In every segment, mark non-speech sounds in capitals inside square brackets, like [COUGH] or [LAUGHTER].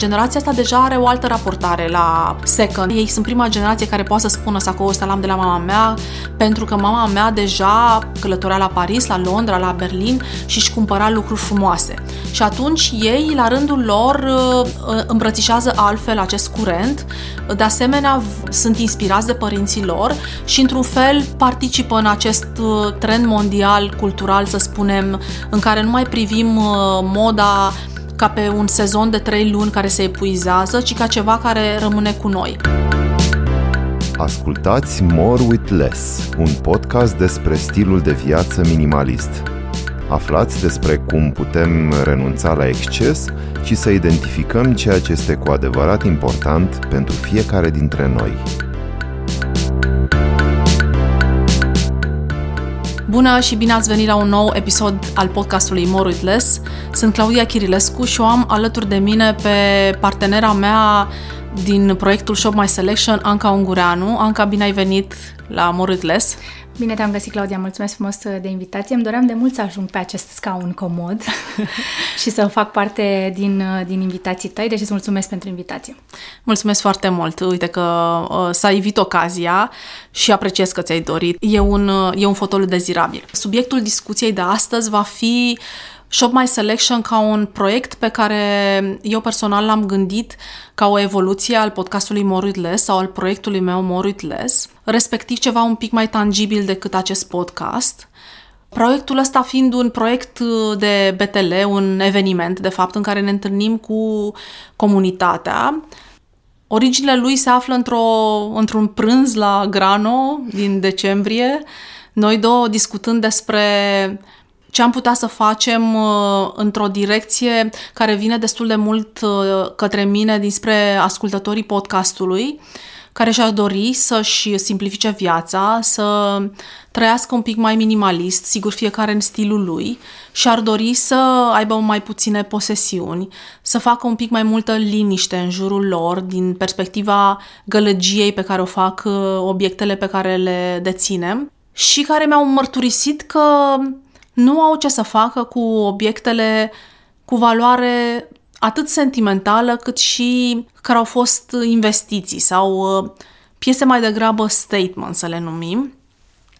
Generația asta deja are o altă raportare la second. Ei sunt prima generație care poate să spună sacoul ăsta l-am de la mama mea, pentru că mama mea deja călătorea la Paris, la Londra, la Berlin și își cumpăra lucruri frumoase. Și atunci ei, la rândul lor, uh, îmbrățișează altfel acest curent. De asemenea, sunt inspirați de părinții lor și, într-un fel, participă în acest uh, trend mondial, cultural, să spunem, în care nu mai privim uh, moda ca pe un sezon de trei luni care se epuizează, ci ca ceva care rămâne cu noi. Ascultați More with Less, un podcast despre stilul de viață minimalist. Aflați despre cum putem renunța la exces și să identificăm ceea ce este cu adevărat important pentru fiecare dintre noi. Bună și bine ați venit la un nou episod al podcastului More With Less. Sunt Claudia Chirilescu și o am alături de mine pe partenera mea din proiectul Shop My Selection, Anca Ungureanu. Anca, bine ai venit la More With Less. Bine te-am găsit, Claudia, mulțumesc frumos de invitație. Îmi doream de mult să ajung pe acest scaun comod [LAUGHS] și să fac parte din, din invitații tăi, deci îți mulțumesc pentru invitație. Mulțumesc foarte mult. Uite că uh, s-a evit ocazia și apreciez că ți-ai dorit. E un, uh, e un fotoliu dezirabil. Subiectul discuției de astăzi va fi Shop My Selection ca un proiect pe care eu personal l-am gândit ca o evoluție al podcastului More With Less sau al proiectului meu More With Less, respectiv ceva un pic mai tangibil decât acest podcast. Proiectul ăsta fiind un proiect de BTL, un eveniment, de fapt, în care ne întâlnim cu comunitatea. Originile lui se află într-o, într-un prânz la Grano din decembrie, noi două discutând despre ce am putea să facem uh, într-o direcție care vine destul de mult uh, către mine dinspre ascultătorii podcastului, care și-ar dori să-și simplifice viața, să trăiască un pic mai minimalist, sigur fiecare în stilul lui, și ar dori să aibă mai puține posesiuni, să facă un pic mai multă liniște în jurul lor din perspectiva gălăgiei pe care o fac uh, obiectele pe care le deținem și care mi-au mărturisit că nu au ce să facă cu obiectele cu valoare atât sentimentală cât și care au fost investiții sau uh, piese mai degrabă statement să le numim.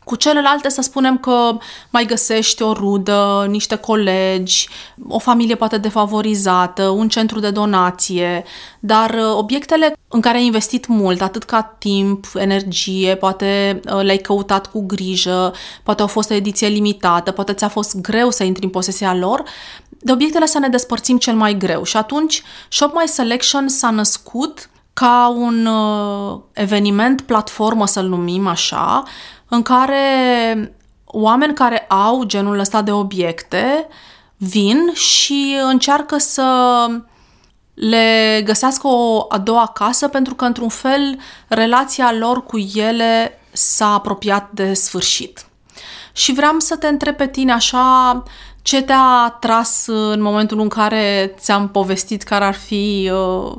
Cu celelalte să spunem că mai găsești o rudă, niște colegi, o familie poate defavorizată, un centru de donație, dar uh, obiectele în care ai investit mult, atât ca timp, energie, poate uh, le-ai căutat cu grijă, poate au fost o ediție limitată, poate ți-a fost greu să intri în posesia lor, de obiectele să ne despărțim cel mai greu. Și atunci Shop My Selection s-a născut ca un uh, eveniment, platformă să-l numim așa, în care oameni care au genul ăsta de obiecte vin și încearcă să le găsească o a doua casă pentru că, într-un fel, relația lor cu ele s-a apropiat de sfârșit. Și vreau să te întreb pe tine așa, ce te-a tras în momentul în care ți-am povestit care ar fi uh,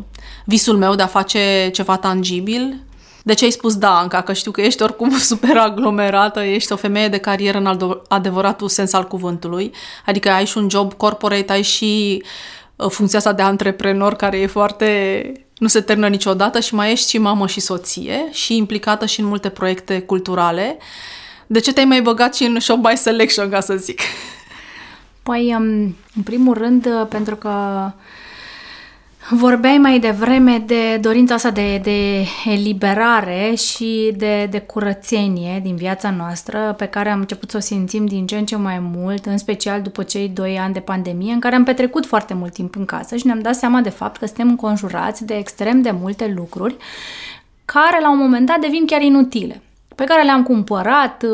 visul meu de a face ceva tangibil de ce ai spus da, Anca? Că știu că ești oricum [LAUGHS] super aglomerată, ești o femeie de carieră în adevăratul sens al cuvântului, adică ai și un job corporate, ai și uh, funcția asta de antreprenor care e foarte nu se termină niciodată și mai ești și mamă și soție și implicată și în multe proiecte culturale. De ce te-ai mai băgat și în Shop by Selection, ca să zic? [LAUGHS] Păi, um, în primul rând, uh, pentru că Vorbeai mai devreme de dorința asta de, de eliberare și de, de curățenie din viața noastră, pe care am început să o simțim din ce în ce mai mult, în special după cei doi ani de pandemie, în care am petrecut foarte mult timp în casă și ne-am dat seama de fapt că suntem înconjurați de extrem de multe lucruri care la un moment dat devin chiar inutile, pe care le-am cumpărat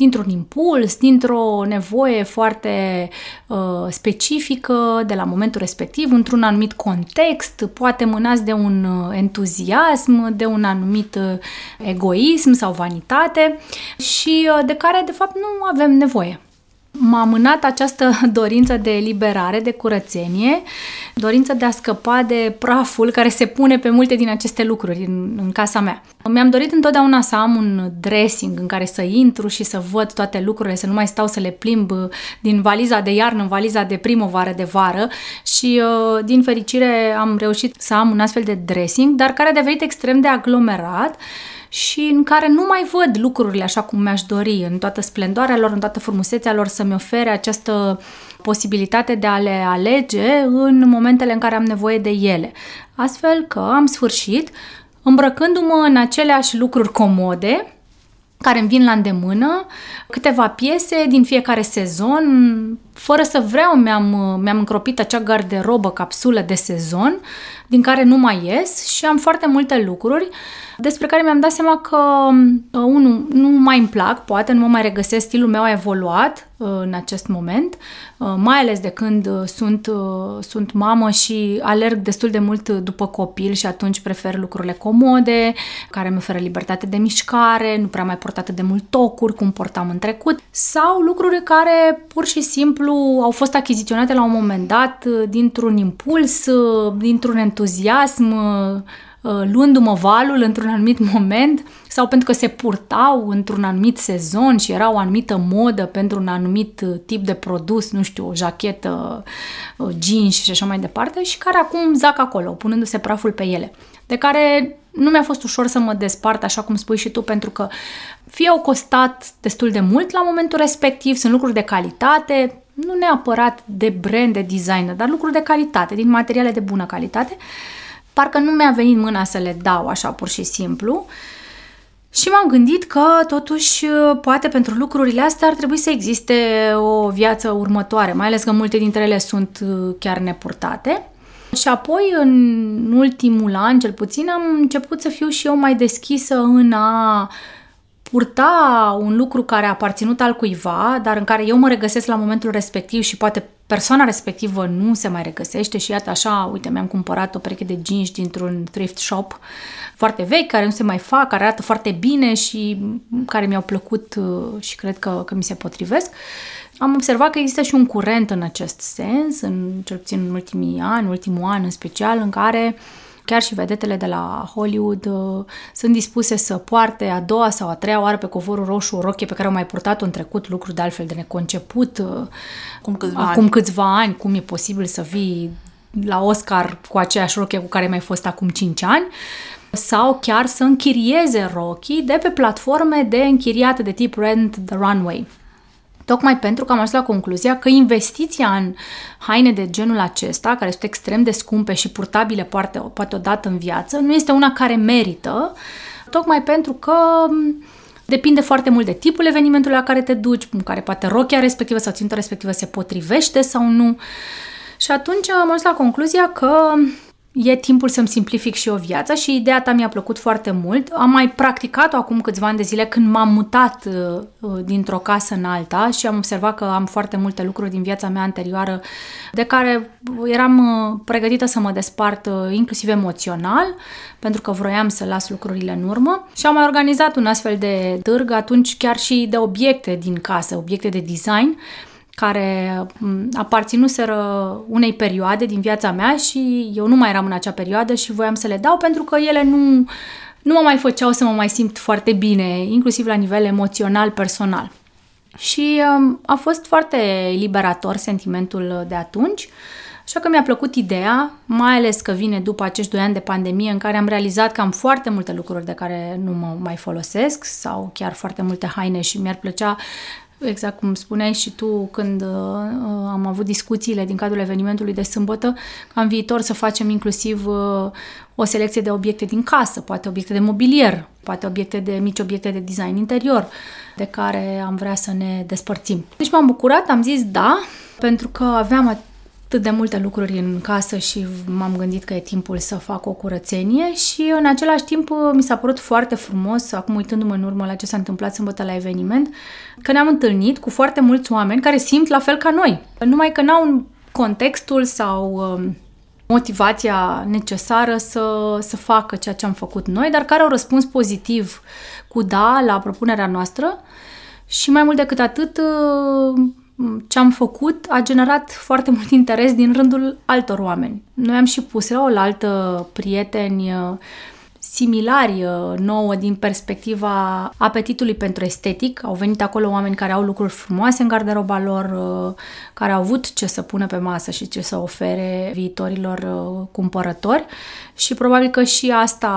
dintr-un impuls, dintr-o nevoie foarte uh, specifică de la momentul respectiv, într-un anumit context, poate mânați de un uh, entuziasm, de un anumit uh, egoism sau vanitate și uh, de care de fapt nu avem nevoie. M-a mânat această [LAUGHS] dorință de eliberare, de curățenie, dorință de a scăpa de praful care se pune pe multe din aceste lucruri în, în casa mea. Mi-am dorit întotdeauna să am un dressing în care să intru și să văd toate lucrurile, să nu mai stau să le plimb din valiza de iarnă în valiza de primăvară de vară și uh, din fericire am reușit să am un astfel de dressing, dar care a devenit extrem de aglomerat și în care nu mai văd lucrurile așa cum mi-aș dori, în toată splendoarea lor, în toată frumusețea lor, să-mi ofere această posibilitate de a le alege în momentele în care am nevoie de ele. Astfel că am sfârșit îmbrăcându-mă în aceleași lucruri comode, care îmi vin la îndemână, câteva piese din fiecare sezon, fără să vreau mi-am, mi-am încropit acea garderobă, capsulă de sezon, din care nu mai ies și am foarte multe lucruri despre care mi-am dat seama că, uh, unul, nu mai îmi plac, poate nu mă mai regăsesc, stilul meu a evoluat uh, în acest moment, uh, mai ales de când sunt, sunt mamă și alerg destul de mult după copil și atunci prefer lucrurile comode, care mi oferă libertate de mișcare, nu prea mai port atât de mult tocuri cum portam în trecut, sau lucruri care pur și simplu au fost achiziționate la un moment dat dintr-un impuls, dintr-un entuziasm, Uh, luându-mă valul într-un anumit [LAUGHS] moment sau pentru că se purtau într-un anumit sezon și era o anumită modă pentru un anumit uh, tip de produs, nu știu, o jachetă, uh, jeans și așa mai departe și care acum zac acolo, punându-se praful pe ele, de care nu mi-a fost ușor să mă despart, așa cum spui și tu, pentru că fie au costat destul de mult la momentul respectiv, sunt lucruri de calitate, nu neapărat de brand, de design, dar lucruri de calitate, din materiale de bună calitate, parcă nu mi-a venit mâna să le dau așa pur și simplu. Și m-am gândit că, totuși, poate pentru lucrurile astea ar trebui să existe o viață următoare, mai ales că multe dintre ele sunt uh, chiar nepurtate. Și apoi, în ultimul an, cel puțin, am început să fiu și eu mai deschisă în a purta un lucru care a aparținut al cuiva, dar în care eu mă regăsesc la momentul respectiv și poate persoana respectivă nu se mai regăsește și iată așa, uite, mi-am cumpărat o pereche de jeans dintr-un thrift shop foarte vechi, care nu se mai fac, care arată foarte bine și care mi-au plăcut uh, și cred că, că mi se potrivesc. Am observat că există și un curent în acest sens, în cel puțin în ultimii ani, ultimul an în special, în care uh, Chiar și vedetele de la Hollywood uh, sunt dispuse să poarte a doua sau a treia oară pe covorul roșu o rochie pe care au mai purtat-o în trecut, lucruri de altfel de neconceput. Uh, Cum câțiva acum ani. câțiva ani, cum e posibil să vii la Oscar cu aceeași rochie cu care mai fost acum 5 ani sau chiar să închirieze rochii de pe platforme de închiriate de tip Rent the Runway. Tocmai pentru că am ajuns la concluzia că investiția în haine de genul acesta, care sunt extrem de scumpe și purtabile poate, poate odată în viață, nu este una care merită, tocmai pentru că Depinde foarte mult de tipul evenimentului la care te duci, în care poate rochia respectivă sau ținta respectivă se potrivește sau nu. Și atunci am ajuns la concluzia că e timpul să-mi simplific și o viața și ideea ta mi-a plăcut foarte mult. Am mai practicat-o acum câțiva ani de zile când m-am mutat uh, uh, dintr-o casă în alta și am observat că am foarte multe lucruri din viața mea anterioară de care eram uh, pregătită să mă despart inclusiv emoțional pentru că vroiam să las lucrurile în urmă și am mai organizat un astfel de târg atunci chiar și de obiecte din casă, obiecte de design care aparținuseră unei perioade din viața mea și eu nu mai eram în acea perioadă și voiam să le dau pentru că ele nu, nu mă mai făceau să mă mai simt foarte bine, inclusiv la nivel emoțional, personal. Și um, a fost foarte liberator sentimentul de atunci, așa că mi-a plăcut ideea, mai ales că vine după acești doi ani de pandemie în care am realizat că am foarte multe lucruri de care nu mă mai folosesc sau chiar foarte multe haine și mi-ar plăcea exact cum spuneai și tu când uh, am avut discuțiile din cadrul evenimentului de sâmbătă, ca în viitor să facem inclusiv uh, o selecție de obiecte din casă, poate obiecte de mobilier, poate obiecte de mici obiecte de design interior, de care am vrea să ne despărțim. Deci m-am bucurat, am zis da, pentru că aveam atât de multe lucruri în casă și m-am gândit că e timpul să fac o curățenie și în același timp mi s-a părut foarte frumos, acum uitându-mă în urmă la ce s-a întâmplat sâmbătă la eveniment, că ne-am întâlnit cu foarte mulți oameni care simt la fel ca noi, numai că n-au contextul sau um, motivația necesară să, să facă ceea ce am făcut noi, dar care au răspuns pozitiv cu da la propunerea noastră. Și mai mult decât atât ce am făcut a generat foarte mult interes din rândul altor oameni. Noi am și pus la o altă prieteni similari uh, nouă din perspectiva apetitului pentru estetic. Au venit acolo oameni care au lucruri frumoase în garderoba lor, uh, care au avut ce să pună pe masă și ce să ofere viitorilor uh, cumpărători și probabil că și asta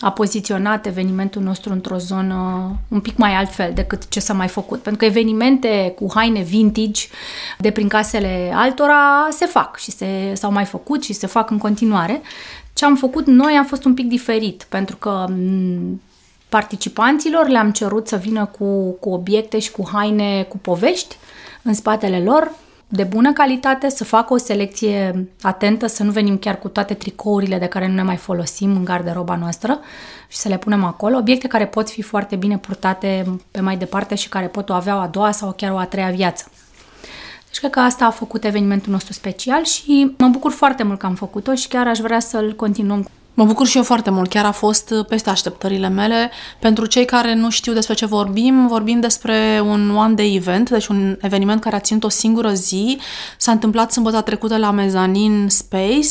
a poziționat evenimentul nostru într-o zonă un pic mai altfel decât ce s-a mai făcut. Pentru că evenimente cu haine vintage de prin casele altora se fac și se, s-au mai făcut și se fac în continuare. Ce am făcut noi a fost un pic diferit, pentru că participanților le-am cerut să vină cu, cu obiecte și cu haine, cu povești în spatele lor, de bună calitate, să facă o selecție atentă, să nu venim chiar cu toate tricourile de care nu ne mai folosim în garderoba noastră și să le punem acolo, obiecte care pot fi foarte bine purtate pe mai departe și care pot o avea o a doua sau chiar o a treia viață. Deci cred că asta a făcut evenimentul nostru special și mă bucur foarte mult că am făcut-o și chiar aș vrea să-l continuăm. Mă bucur și eu foarte mult, chiar a fost peste așteptările mele. Pentru cei care nu știu despre ce vorbim, vorbim despre un one-day event, deci un eveniment care a ținut o singură zi. S-a întâmplat sâmbătă trecută la Mezanin Space,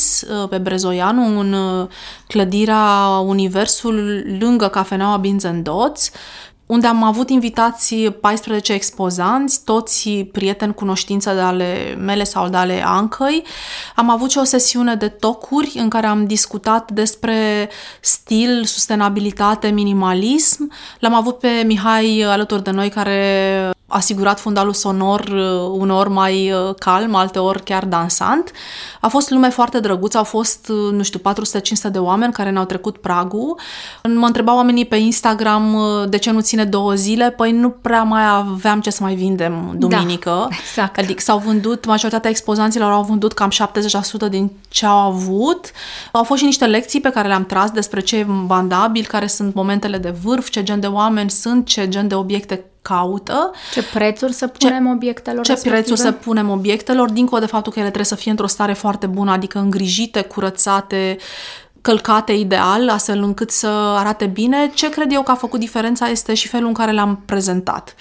pe Brezoianu, în clădirea Universul, lângă cafeneaua Beans Dots unde am avut invitați 14 expozanți, toți prieteni, cunoștință de ale mele sau de ale Ancăi. Am avut și o sesiune de tocuri în care am discutat despre stil, sustenabilitate, minimalism. L-am avut pe Mihai alături de noi care asigurat fundalul sonor uh, uneori mai uh, calm, alteori chiar dansant. A fost lume foarte drăguță, au fost, uh, nu știu, 400-500 de oameni care ne-au trecut pragul. Mă întrebau oamenii pe Instagram de ce nu ține două zile, păi nu prea mai aveam ce să mai vindem duminică. Da, [LAUGHS] exact. Adică s-au vândut, majoritatea expozanților au vândut cam 70% din ce au avut. Au fost și niște lecții pe care le-am tras despre ce e vandabil, care sunt momentele de vârf, ce gen de oameni sunt, ce gen de obiecte caută. Ce prețuri să punem ce, obiectelor Ce respective? prețuri să punem obiectelor, dincolo de faptul că ele trebuie să fie într-o stare foarte bună, adică îngrijite, curățate, călcate ideal, astfel încât să arate bine. Ce cred eu că a făcut diferența este și felul în care le-am prezentat.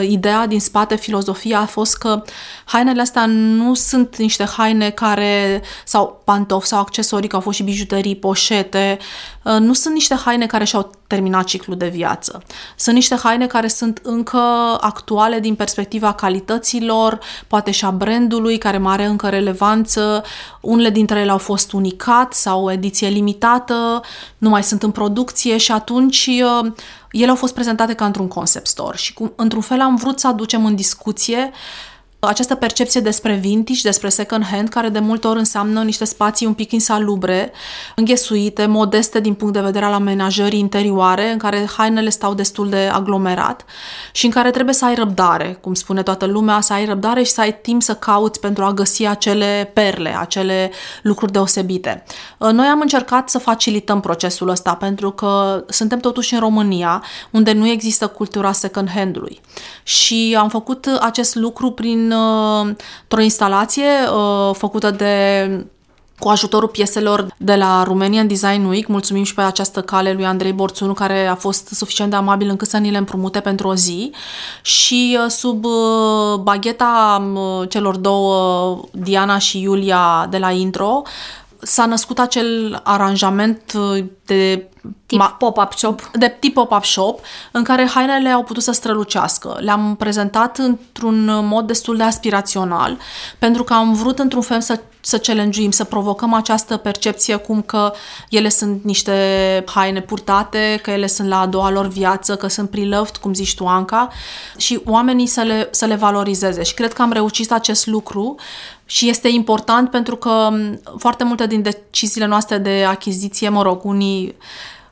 Ideea din spate, filozofia a fost că hainele astea nu sunt niște haine care, sau pantofi sau accesorii, că au fost și bijuterii, poșete, nu sunt niște haine care și-au terminat ciclul de viață. Sunt niște haine care sunt încă actuale din perspectiva calităților, poate și a brandului, care mai are încă relevanță. Unele dintre ele au fost unicat sau ediție limitată, nu mai sunt în producție și atunci uh, ele au fost prezentate ca într-un concept store și cum, într-un fel am vrut să aducem în discuție această percepție despre vintage, despre second hand, care de multe ori înseamnă niște spații un pic insalubre, înghesuite, modeste din punct de vedere al amenajării interioare, în care hainele stau destul de aglomerat și în care trebuie să ai răbdare, cum spune toată lumea, să ai răbdare și să ai timp să cauți pentru a găsi acele perle, acele lucruri deosebite. Noi am încercat să facilităm procesul ăsta, pentru că suntem totuși în România, unde nu există cultura second hand-ului. Și am făcut acest lucru prin într-o instalație uh, făcută de cu ajutorul pieselor de la Romanian Design Week. Mulțumim și pe această cale lui Andrei Borțunu, care a fost suficient de amabil încât să ni le împrumute pentru o zi. Și uh, sub uh, bagheta celor două, Diana și Iulia de la Intro, s-a născut acel aranjament de Tip ma- pop-up shop. De tip pop-up shop, în care hainele au putut să strălucească. Le-am prezentat într-un mod destul de aspirațional, pentru că am vrut într-un fel să, să challenge să provocăm această percepție cum că ele sunt niște haine purtate, că ele sunt la a doua lor viață, că sunt pre-loved, cum zici tu, Anca, și oamenii să le, să le valorizeze. Și cred că am reușit acest lucru și este important pentru că foarte multe din deciziile noastre de achiziție, mă rog, unii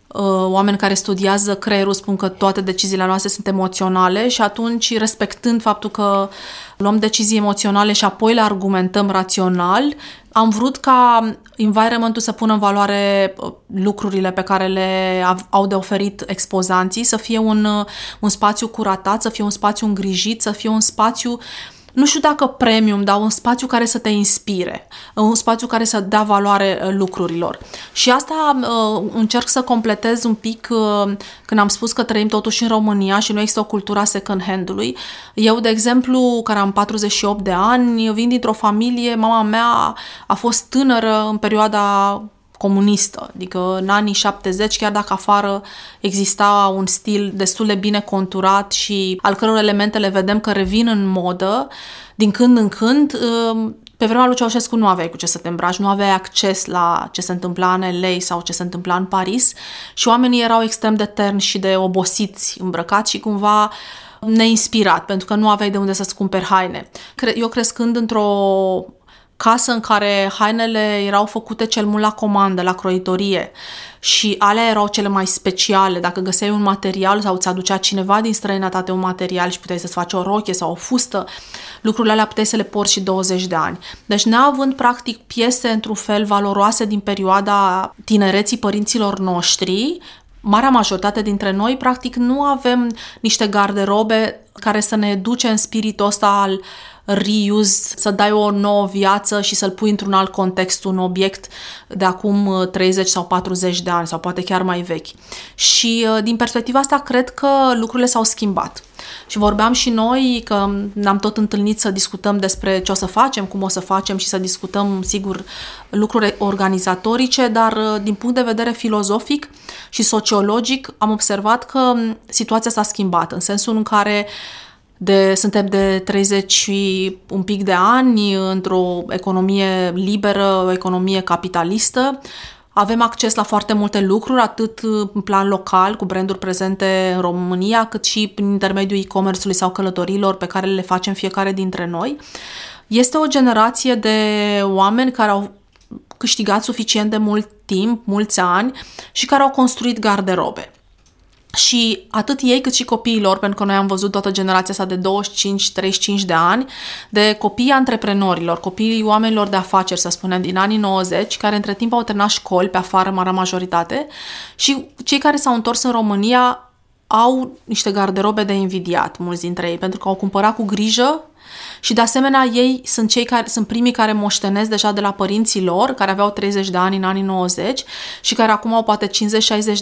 uh, oameni care studiază creierul spun că toate deciziile noastre sunt emoționale și atunci, respectând faptul că luăm decizii emoționale și apoi le argumentăm rațional, am vrut ca environmentul să pună în valoare uh, lucrurile pe care le au de oferit expozanții, să fie un, uh, un spațiu curatat, să fie un spațiu îngrijit, să fie un spațiu nu știu dacă premium, dar un spațiu care să te inspire, un spațiu care să dea valoare uh, lucrurilor. Și asta uh, încerc să completez un pic uh, când am spus că trăim totuși în România și nu există o cultură a second hand-ului. Eu, de exemplu, care am 48 de ani, eu vin dintr-o familie, mama mea a fost tânără în perioada comunistă, adică în anii 70, chiar dacă afară exista un stil destul de bine conturat și al căror elemente le vedem că revin în modă, din când în când, um, pe vremea lui Ceaușescu nu aveai cu ce să te îmbraci, nu aveai acces la ce se întâmpla în LA sau ce se întâmpla în Paris și oamenii erau extrem de terni și de obosiți îmbrăcați și cumva neinspirat, pentru că nu aveai de unde să-ți cumperi haine. Eu crescând într-o casă în care hainele erau făcute cel mult la comandă, la croitorie și alea erau cele mai speciale. Dacă găseai un material sau ți aducea cineva din străinătate un material și puteai să-ți faci o rochie sau o fustă, lucrurile alea puteai să le porți și 20 de ani. Deci neavând practic piese într-un fel valoroase din perioada tinereții părinților noștri, marea majoritate dintre noi, practic, nu avem niște garderobe care să ne educe în spiritul ăsta al reuse, să dai o nouă viață și să-l pui într-un alt context, un obiect de acum 30 uh, sau 40 de ani sau poate chiar mai vechi. Și uh, din perspectiva asta cred că lucrurile s-au schimbat. Și vorbeam și noi că ne-am tot întâlnit să discutăm despre ce o să facem, cum o să facem și să discutăm, sigur, lucruri organizatorice, dar uh, din punct de vedere filozofic și sociologic am observat că um, situația s-a schimbat, în sensul în care de, suntem de 30 și un pic de ani într-o economie liberă, o economie capitalistă. Avem acces la foarte multe lucruri, atât în plan local, cu branduri prezente în România, cât și prin intermediul e-commerce-ului sau călătorilor pe care le facem fiecare dintre noi. Este o generație de oameni care au câștigat suficient de mult timp, mulți ani și care au construit garderobe. Și atât ei cât și copiilor, pentru că noi am văzut toată generația asta de 25-35 de ani, de copiii antreprenorilor, copiii oamenilor de afaceri, să spunem, din anii 90, care între timp au terminat școli pe afară, marea majoritate, și cei care s-au întors în România au niște garderobe de invidiat, mulți dintre ei, pentru că au cumpărat cu grijă și de asemenea ei sunt cei care sunt primii care moștenesc deja de la părinții lor, care aveau 30 de ani în anii 90 și care acum au poate 50-60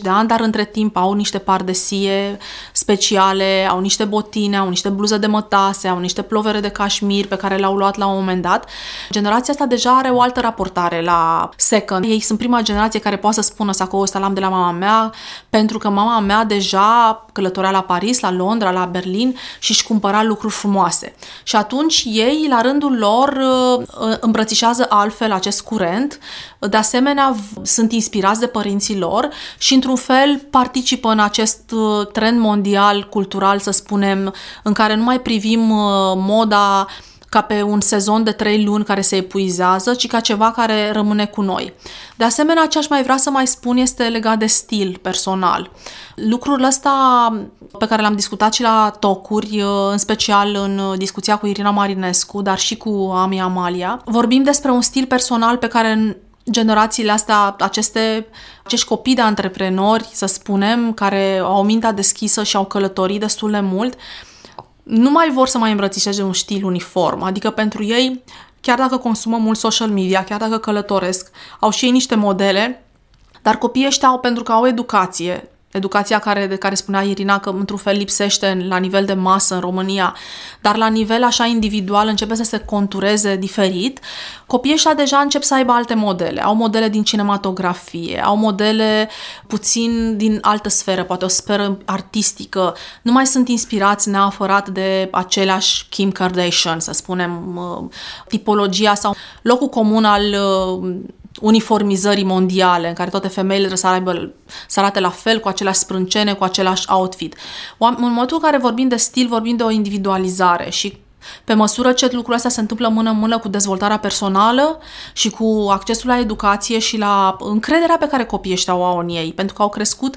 de ani, dar între timp au niște pardesie speciale, au niște botine, au niște bluze de mătase, au niște plovere de cașmir pe care le-au luat la un moment dat. Generația asta deja are o altă raportare la second. Ei sunt prima generație care poate să spună sacoul ăsta l-am de la mama mea, pentru că mama mea deja călătorea la Paris, la Londra, la Berlin și își cumpăra lucruri frumoase. Și atunci ei, la rândul lor, uh, îmbrățișează altfel acest curent, de asemenea sunt inspirați de părinții lor și, într-un fel, participă în acest uh, trend mondial, cultural, să spunem, în care nu mai privim uh, moda ca pe un sezon de trei luni care se epuizează, ci ca ceva care rămâne cu noi. De asemenea, ce aș mai vrea să mai spun este legat de stil personal. Lucrul ăsta pe care l-am discutat și la tocuri, în special în discuția cu Irina Marinescu, dar și cu Ami Amalia, vorbim despre un stil personal pe care generațiile astea, aceste, acești copii de antreprenori, să spunem, care au mintea deschisă și au călătorit destul de mult, nu mai vor să mai îmbrățișeze un stil uniform. Adică pentru ei, chiar dacă consumă mult social media, chiar dacă călătoresc, au și ei niște modele, dar copiii ăștia au, pentru că au educație, educația care, de care spunea Irina că într-un fel lipsește la nivel de masă în România, dar la nivel așa individual începe să se contureze diferit, copiii ăștia deja încep să aibă alte modele. Au modele din cinematografie, au modele puțin din altă sferă, poate o sferă artistică. Nu mai sunt inspirați neapărat de aceleași Kim Kardashian, să spunem, uh, tipologia sau locul comun al uh, uniformizării mondiale, în care toate femeile trebuie să, aibă, să arate la fel, cu aceleași sprâncene, cu același outfit. În momentul în care vorbim de stil, vorbim de o individualizare și pe măsură ce lucrurile astea se întâmplă mână-mână cu dezvoltarea personală și cu accesul la educație și la încrederea pe care copiii ăștia o au în ei, pentru că au crescut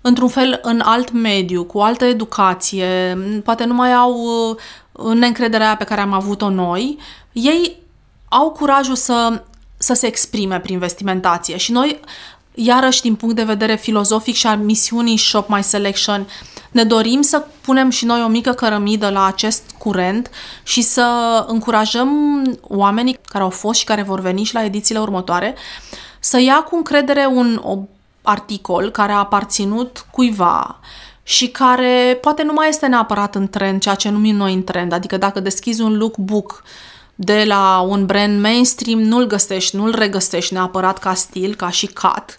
într-un fel în alt mediu, cu altă educație, poate nu mai au uh, neîncrederea pe care am avut-o noi, ei au curajul să să se exprime prin vestimentație. Și noi, iarăși din punct de vedere filozofic și al misiunii Shop My Selection, ne dorim să punem și noi o mică cărămidă la acest curent și să încurajăm oamenii care au fost și care vor veni și la edițiile următoare să ia cu încredere un articol care a aparținut cuiva și care poate nu mai este neapărat în trend, ceea ce numim noi în trend. Adică dacă deschizi un lookbook de la un brand mainstream, nu-l găsești, nu-l regăsești neapărat ca stil, ca și cut,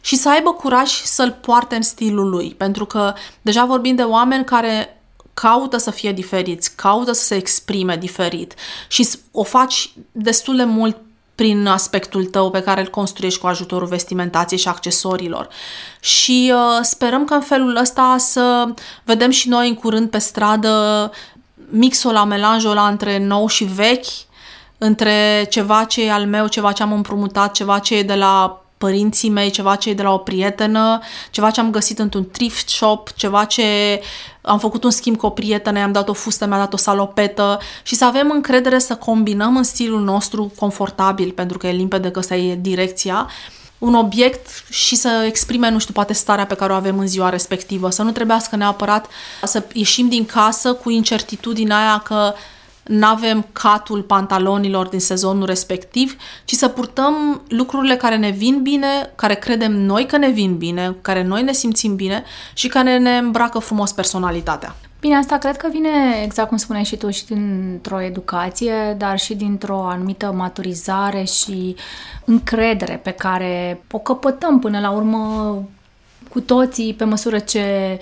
și să aibă curaj să-l poarte în stilul lui. Pentru că deja vorbim de oameni care caută să fie diferiți, caută să se exprime diferit și o faci destul de mult prin aspectul tău pe care îl construiești cu ajutorul vestimentației și accesorilor. Și uh, sperăm că în felul ăsta să vedem și noi în curând pe stradă mixul la melanjul ăla între nou și vechi, între ceva ce e al meu, ceva ce am împrumutat, ceva ce e de la părinții mei, ceva ce e de la o prietenă, ceva ce am găsit într-un thrift shop, ceva ce am făcut un schimb cu o prietenă, i-am dat o fustă, mi-a dat o salopetă și să avem încredere să combinăm în stilul nostru confortabil, pentru că e limpede că asta e direcția, un obiect și să exprime, nu știu, poate starea pe care o avem în ziua respectivă, să nu trebuiască neapărat să ieșim din casă cu incertitudinea aia că nu avem catul pantalonilor din sezonul respectiv, ci să purtăm lucrurile care ne vin bine, care credem noi că ne vin bine, care noi ne simțim bine și care ne îmbracă frumos personalitatea. Bine, asta cred că vine, exact cum spuneai și tu, și dintr-o educație, dar și dintr-o anumită maturizare și încredere pe care o căpătăm până la urmă cu toții pe măsură ce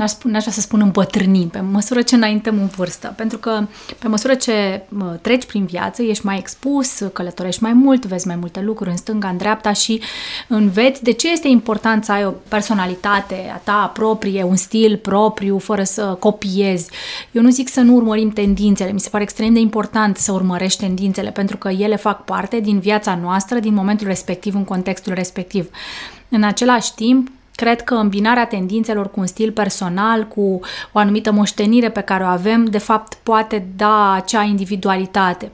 n-aș, spune, n-aș vrea să spun îmbătrânim, pe măsură ce înaintăm în vârstă. Pentru că pe măsură ce treci prin viață, ești mai expus, călătorești mai mult, vezi mai multe lucruri în stânga, în dreapta și înveți de ce este important să ai o personalitate a ta proprie, un stil propriu, fără să copiezi. Eu nu zic să nu urmărim tendințele, mi se pare extrem de important să urmărești tendințele, pentru că ele fac parte din viața noastră, din momentul respectiv, în contextul respectiv. În același timp, Cred că îmbinarea tendințelor cu un stil personal, cu o anumită moștenire pe care o avem, de fapt poate da acea individualitate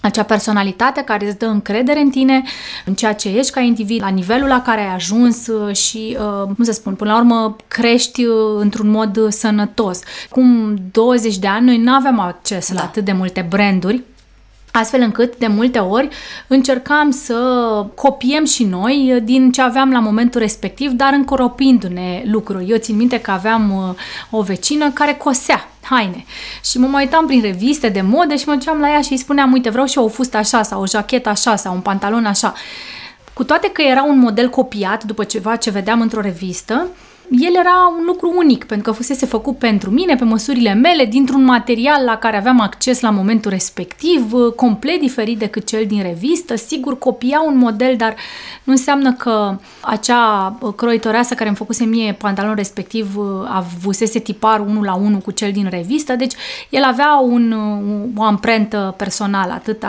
acea personalitate care îți dă încredere în tine, în ceea ce ești ca individ, la nivelul la care ai ajuns uh, și, uh, cum să spun, până la urmă crești uh, într-un mod sănătos. Cum 20 de ani noi nu aveam acces da. la atât de multe branduri, Astfel încât, de multe ori, încercam să copiem și noi din ce aveam la momentul respectiv, dar încoropindu-ne lucruri. Eu țin minte că aveam uh, o vecină care cosea haine. Și mă mai uitam prin reviste de modă și mă duceam la ea și îi spuneam, uite, vreau și eu o fustă așa sau o jachetă așa sau un pantalon așa. Cu toate că era un model copiat după ceva ce vedeam într-o revistă, el era un lucru unic, pentru că fusese făcut pentru mine, pe măsurile mele, dintr-un material la care aveam acces la momentul respectiv, uh, complet diferit decât cel din revistă. Sigur, copia un model, dar nu înseamnă că acea uh, croitoreasă care îmi făcuse mie pantalonul respectiv uh, avusese tipar unul la unul cu cel din revistă, deci el avea un, o amprentă personală, atât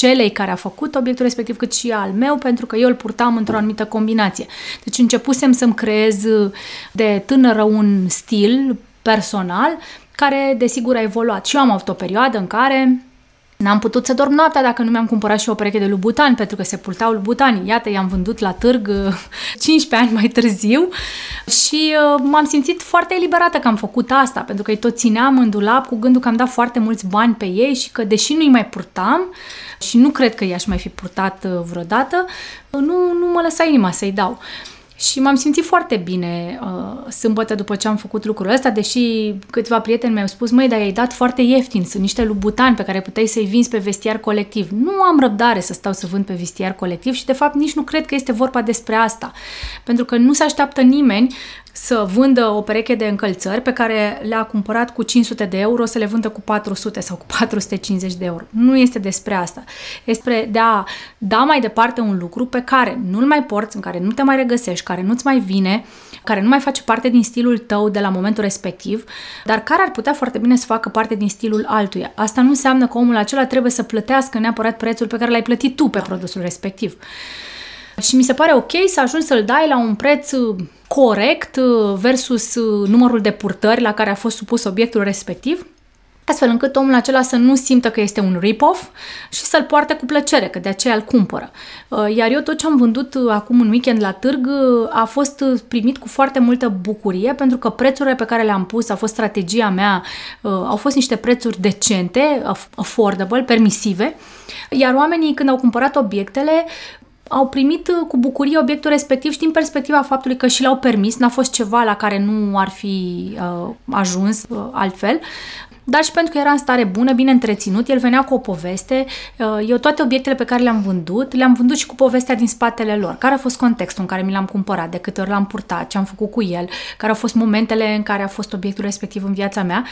celei care a făcut obiectul respectiv, cât și al meu, pentru că eu îl purtam într-o anumită combinație. Deci începusem să-mi creez de tânără un stil personal care, desigur, a evoluat. Și eu am avut o perioadă în care N-am putut să dorm noaptea dacă nu mi-am cumpărat și o pereche de lubutani, pentru că se purtau lubutani. Iată, i-am vândut la târg [LAUGHS] 15 ani mai târziu și uh, m-am simțit foarte eliberată că am făcut asta, pentru că îi tot țineam în dulap cu gândul că am dat foarte mulți bani pe ei și că, deși nu-i mai purtam, și nu cred că i-aș mai fi purtat uh, vreodată, uh, nu, nu mă lăsa inima să-i dau. Și m-am simțit foarte bine uh, sâmbătă după ce am făcut lucrul ăsta, deși câțiva prieteni mi-au spus, măi, dar i-ai dat foarte ieftin, sunt niște lubutani pe care puteai să-i vinzi pe vestiar colectiv. Nu am răbdare să stau să vând pe vestiar colectiv și de fapt nici nu cred că este vorba despre asta. Pentru că nu se așteaptă nimeni să vândă o pereche de încălțări pe care le-a cumpărat cu 500 de euro, să le vândă cu 400 sau cu 450 de euro. Nu este despre asta. Este de a da mai departe un lucru pe care nu-l mai porți, în care nu te mai regăsești, care nu-ți mai vine, care nu mai face parte din stilul tău de la momentul respectiv, dar care ar putea foarte bine să facă parte din stilul altuia. Asta nu înseamnă că omul acela trebuie să plătească neapărat prețul pe care l-ai plătit tu pe produsul respectiv. Și mi se pare ok să ajungi să-l dai la un preț corect uh, versus uh, numărul de purtări la care a fost supus obiectul respectiv astfel încât omul acela să nu simtă că este un rip-off și să-l poarte cu plăcere, că de aceea îl cumpără. Uh, iar eu tot ce am vândut uh, acum un weekend la târg uh, a fost primit cu foarte multă bucurie pentru că prețurile pe care le-am pus, a fost strategia mea, au fost niște prețuri decente, affordable, permisive, iar oamenii când au cumpărat obiectele au primit cu bucurie obiectul respectiv. Și din perspectiva faptului că și l-au permis, n-a fost ceva la care nu ar fi uh, ajuns uh, altfel, dar și pentru că era în stare bună, bine întreținut, el venea cu o poveste. Uh, eu toate obiectele pe care le-am vândut, le-am vândut și cu povestea din spatele lor. Care a fost contextul în care mi l-am cumpărat, de câte ori l-am purtat, ce am făcut cu el, care au fost momentele în care a fost obiectul respectiv în viața mea.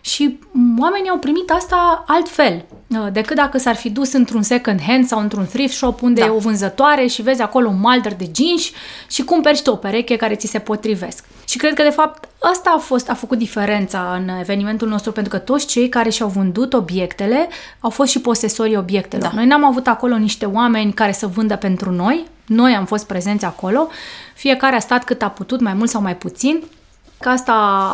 Și oamenii au primit asta altfel uh, decât dacă s-ar fi dus într-un second hand sau într-un thrift shop unde da. e o vânzătoare și vezi acolo un malder de jeans și cumperi și tu o pereche care ți se potrivesc. Și cred că, de fapt, asta a, fost, a făcut diferența în evenimentul nostru, pentru că toți cei care și-au vândut obiectele au fost și posesorii obiectelor. Da. Noi n-am avut acolo niște oameni care să vândă pentru noi, noi am fost prezenți acolo, fiecare a stat cât a putut, mai mult sau mai puțin, că asta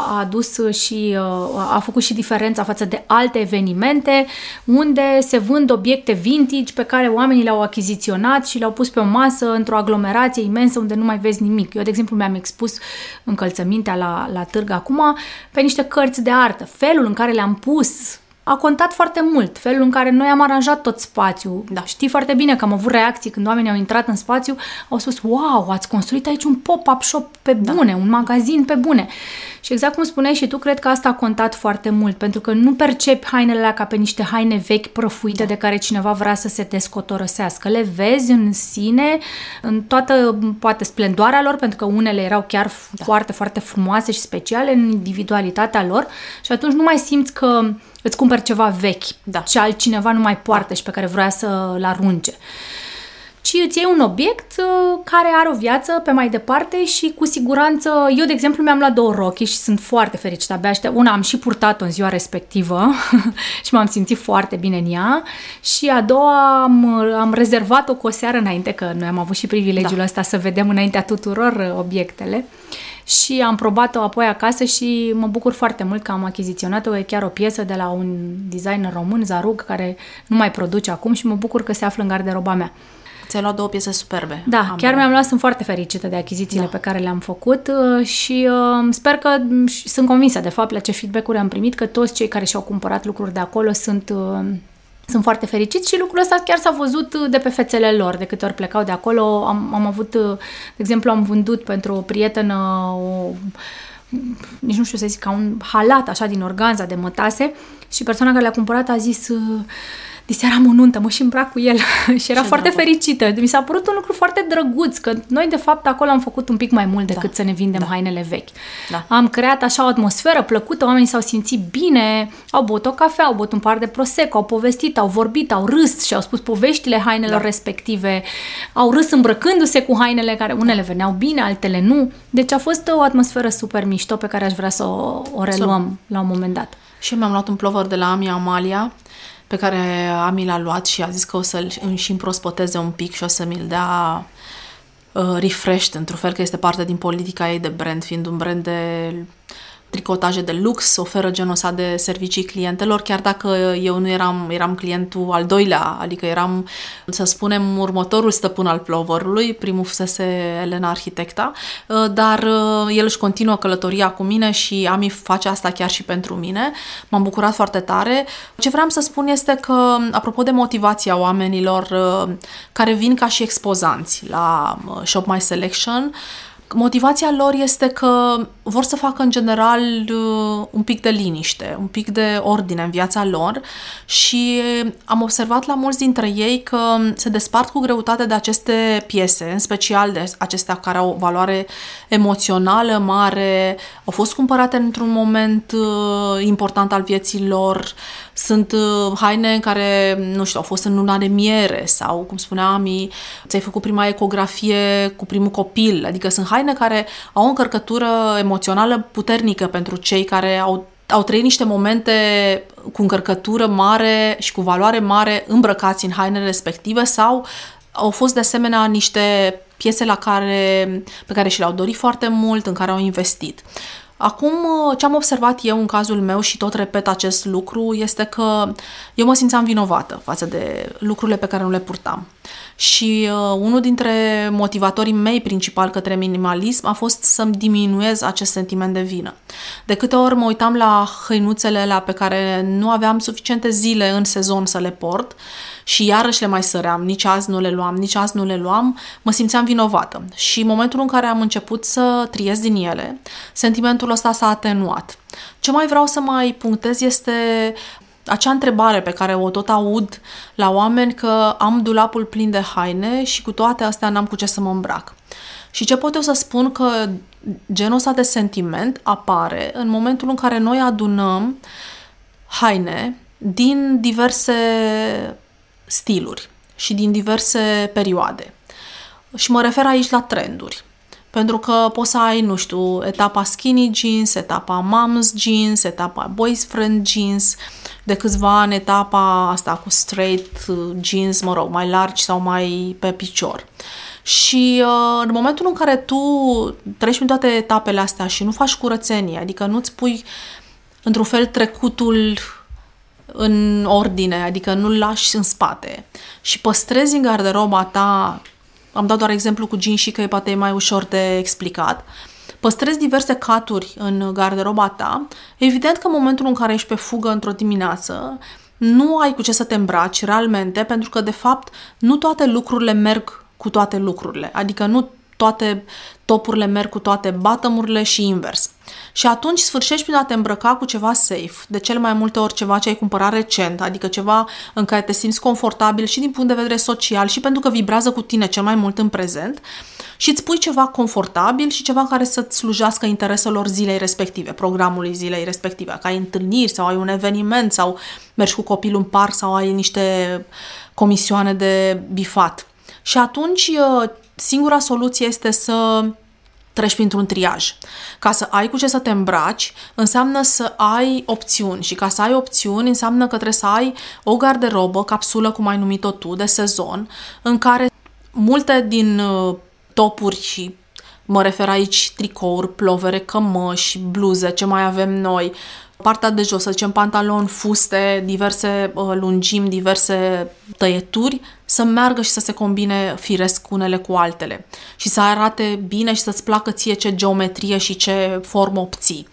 a adus și uh, a făcut și diferența față de alte evenimente unde se vând obiecte vintage pe care oamenii le-au achiziționat și le-au pus pe o masă într-o aglomerație imensă unde nu mai vezi nimic. Eu, de exemplu, mi-am expus încălțămintea la, la târg acum pe niște cărți de artă. Felul în care le-am pus a contat foarte mult. Felul în care noi am aranjat tot spațiul. Da. Știi foarte bine că am avut reacții când oamenii au intrat în spațiu, au spus, wow, ați construit aici un pop-up shop pe da. bune, da. un magazin pe bune. Și exact cum spuneai și tu, cred că asta a contat foarte mult, pentru că nu percepi hainele alea ca pe niște haine vechi, prăfuite, da. de care cineva vrea să se descotorăsească. Le vezi în sine, în toată, poate, splendoarea lor, pentru că unele erau chiar da. foarte, foarte frumoase și speciale în individualitatea lor și atunci nu mai simți că îți cumperi ceva vechi, da. ce altcineva nu mai poartă da. și pe care vrea să-l arunce. Ci îți iei un obiect uh, care are o viață pe mai departe și cu siguranță, eu de exemplu mi-am luat două rochi și sunt foarte fericită, abia aștept. Una am și purtat-o în ziua respectivă [LAUGHS] și m-am simțit foarte bine în ea și a doua am, am rezervat-o cu o seară înainte, că noi am avut și privilegiul da. ăsta să vedem înaintea tuturor uh, obiectele și am probat-o apoi acasă și mă bucur foarte mult că am achiziționat-o, e chiar o piesă de la un designer român, Zarug, care nu mai produce acum și mă bucur că se află în garderoba mea. Ți-ai luat două piese superbe. Da, ambele. chiar mi-am luat, sunt foarte fericită de achizițiile da. pe care le-am făcut uh, și uh, sper că sunt convinsă de fapt la ce feedback-uri am primit că toți cei care și-au cumpărat lucruri de acolo sunt uh, sunt foarte fericiți și lucrul ăsta chiar s-a văzut de pe fețele lor. De câte ori plecau de acolo, am, am avut, de exemplu, am vândut pentru o prietenă o nici nu știu să zic, ca un halat așa din organza de mătase și persoana care le-a cumpărat a zis diseară am o nuntă, mă și îmbrac cu el [LAUGHS] și era Ce foarte drăguț. fericită. Mi s-a părut un lucru foarte drăguț, că noi de fapt acolo am făcut un pic mai mult decât da. să ne vindem da. hainele vechi. Da. Am creat așa o atmosferă plăcută, oamenii s-au simțit bine, au băut o cafea, au băut un par de prosecco, au povestit, au vorbit, au râs și au spus poveștile hainelor da. respective, au râs îmbrăcându-se cu hainele care unele veneau bine, altele nu. Deci a fost o atmosferă super mișto pe care aș vrea să o, o reluăm so, la un moment dat. Și mi-am luat un plover de la Amia Amalia, pe care Ami l-a luat și a zis că o să-l și împrospoteze un pic și o să mi-l dea uh, refreshed, într-un fel că este parte din politica ei de brand, fiind un brand de tricotaje de lux, oferă genul ăsta de servicii clientelor, chiar dacă eu nu eram, eram clientul al doilea, adică eram, să spunem, următorul stăpân al ploverului, primul fusese Elena Arhitecta, uh, dar uh, el își continuă călătoria cu mine și Ami face asta chiar și pentru mine. M-am bucurat foarte tare. Ce vreau să spun este că, apropo de motivația oamenilor uh, care vin ca și expozanți la Shop My Selection, Motivația lor este că vor să facă în general uh, un pic de liniște, un pic de ordine în viața lor și am observat la mulți dintre ei că se despart cu greutate de aceste piese, în special de acestea care au o valoare emoțională mare, au fost cumpărate într-un moment uh, important al vieții lor, sunt uh, haine în care, nu știu, au fost în luna de miere sau, cum spunea Ami, ți-ai făcut prima ecografie cu primul copil, adică sunt haine care au o încărcătură emoțională puternică pentru cei care au au trăit niște momente cu încărcătură mare și cu valoare mare îmbrăcați în hainele respective sau au fost de asemenea niște piese la care, pe care și le-au dorit foarte mult, în care au investit. Acum, ce am observat eu în cazul meu și tot repet acest lucru este că eu mă simțeam vinovată față de lucrurile pe care nu le purtam. Și uh, unul dintre motivatorii mei principali către minimalism a fost să-mi diminuez acest sentiment de vină. De câte ori mă uitam la hăinuțele la pe care nu aveam suficiente zile în sezon să le port și iarăși le mai săream, nici azi nu le luam, nici azi nu le luam, mă simțeam vinovată. Și în momentul în care am început să triez din ele, sentimentul ăsta s-a atenuat. Ce mai vreau să mai punctez este acea întrebare pe care o tot aud la oameni că am dulapul plin de haine și cu toate astea n-am cu ce să mă îmbrac. Și ce pot eu să spun că genul ăsta de sentiment apare în momentul în care noi adunăm haine din diverse stiluri și din diverse perioade. Și mă refer aici la trenduri. Pentru că poți să ai, nu știu, etapa skinny jeans, etapa moms jeans, etapa boyfriend jeans, de câțiva ani etapa asta cu straight jeans, mă rog, mai largi sau mai pe picior. Și uh, în momentul în care tu treci prin toate etapele astea și nu faci curățenie, adică nu-ți pui într-un fel trecutul în ordine, adică nu-l lași în spate și păstrezi în garderoba ta, am dat doar exemplu cu jeans și că e poate e mai ușor de explicat, păstrezi diverse caturi în garderoba ta, evident că în momentul în care ești pe fugă într-o dimineață, nu ai cu ce să te îmbraci realmente, pentru că, de fapt, nu toate lucrurile merg cu toate lucrurile. Adică nu toate topurile merg cu toate bottom și invers. Și atunci sfârșești prin a te îmbrăca cu ceva safe, de cel mai multe ori ceva ce ai cumpărat recent, adică ceva în care te simți confortabil și din punct de vedere social și pentru că vibrează cu tine cel mai mult în prezent și îți pui ceva confortabil și ceva care să-ți slujească intereselor zilei respective, programului zilei respective, că ai întâlniri sau ai un eveniment sau mergi cu copilul în parc sau ai niște comisioane de bifat. Și atunci singura soluție este să treci printr-un triaj. Ca să ai cu ce să te îmbraci, înseamnă să ai opțiuni și ca să ai opțiuni înseamnă că trebuie să ai o garderobă, capsulă, cum ai numit-o tu, de sezon, în care multe din uh, topuri și mă refer aici tricouri, plovere, cămăși, bluze, ce mai avem noi, partea de jos, să zicem pantaloni, fuste, diverse uh, lungimi, diverse tăieturi, să meargă și să se combine firesc unele cu altele și să arate bine și să-ți placă ție ce geometrie și ce formă obții.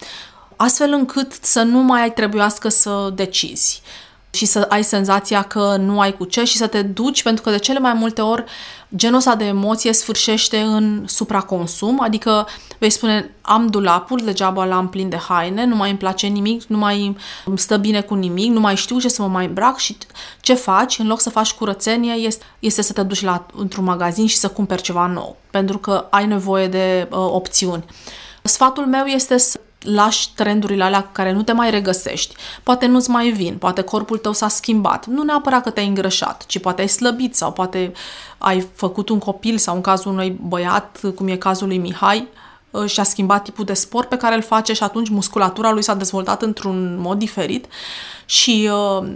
Astfel încât să nu mai ai trebuiască să decizi și să ai senzația că nu ai cu ce și să te duci, pentru că de cele mai multe ori genul ăsta de emoție sfârșește în supraconsum, adică vei spune am dulapul, degeaba l-am plin de haine, nu mai îmi place nimic, nu mai îmi stă bine cu nimic, nu mai știu ce să mă mai îmbrac și ce faci, în loc să faci curățenie, este, este să te duci la, într-un magazin și să cumperi ceva nou, pentru că ai nevoie de uh, opțiuni. Sfatul meu este să lași trendurile alea care nu te mai regăsești. Poate nu-ți mai vin, poate corpul tău s-a schimbat. Nu neapărat că te-ai îngrășat, ci poate ai slăbit sau poate ai făcut un copil sau în cazul unui băiat, cum e cazul lui Mihai, uh, și-a schimbat tipul de sport pe care îl face și atunci musculatura lui s-a dezvoltat într-un mod diferit și uh,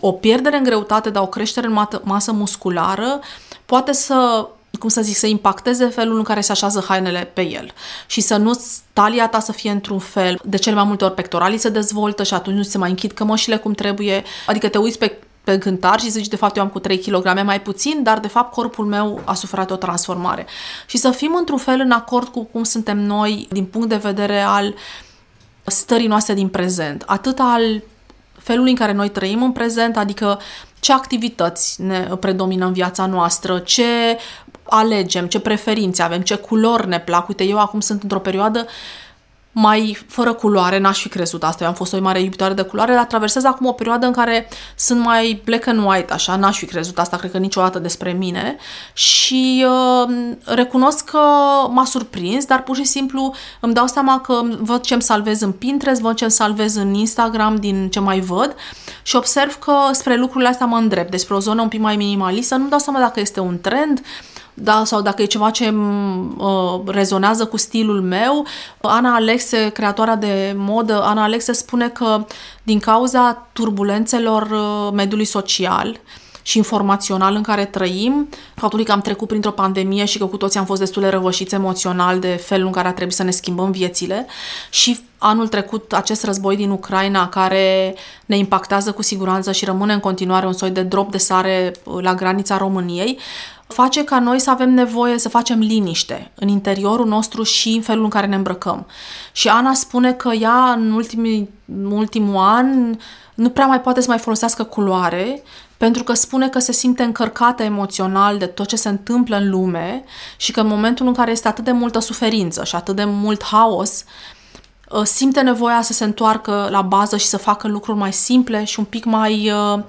o pierdere în greutate, dar o creștere în masă musculară poate să cum să zic, să impacteze felul în care se așează hainele pe el și să nu talia ta să fie într-un fel. De cele mai multe ori pectoralii se dezvoltă și atunci nu se mai închid cămășile cum trebuie. Adică te uiți pe pe gântar și zici, de fapt, eu am cu 3 kg mai puțin, dar, de fapt, corpul meu a suferat o transformare. Și să fim într-un fel în acord cu cum suntem noi din punct de vedere al stării noastre din prezent, atât al felului în care noi trăim în prezent, adică ce activități ne predomină în viața noastră, ce alegem, ce preferințe avem, ce culori ne plac. Uite, eu acum sunt într-o perioadă mai fără culoare, n-aș fi crezut asta, eu am fost o mare iubitoare de culoare, dar traversez acum o perioadă în care sunt mai black and white, așa, n-aș fi crezut asta, cred că niciodată despre mine. Și uh, recunosc că m-a surprins, dar pur și simplu îmi dau seama că văd ce-mi salvez în Pinterest, văd ce-mi salvez în Instagram din ce mai văd și observ că spre lucrurile astea mă îndrept, despre o zonă un pic mai minimalistă, nu-mi dau seama dacă este un trend, da, sau dacă e ceva ce uh, rezonează cu stilul meu. Ana Alexe, creatoarea de modă, Ana Alexe spune că din cauza turbulențelor uh, mediului social și informațional în care trăim, faptul că am trecut printr-o pandemie și că cu toții am fost destul de răvășiți emoțional de felul în care a trebuit să ne schimbăm viețile și anul trecut acest război din Ucraina care ne impactează cu siguranță și rămâne în continuare un soi de drop de sare la granița României, face ca noi să avem nevoie să facem liniște în interiorul nostru și în felul în care ne îmbrăcăm. Și Ana spune că ea în ultimii, ultimul an nu prea mai poate să mai folosească culoare pentru că spune că se simte încărcată emoțional de tot ce se întâmplă în lume și că în momentul în care este atât de multă suferință și atât de mult haos, uh, simte nevoia să se întoarcă la bază și să facă lucruri mai simple și un pic mai, uh,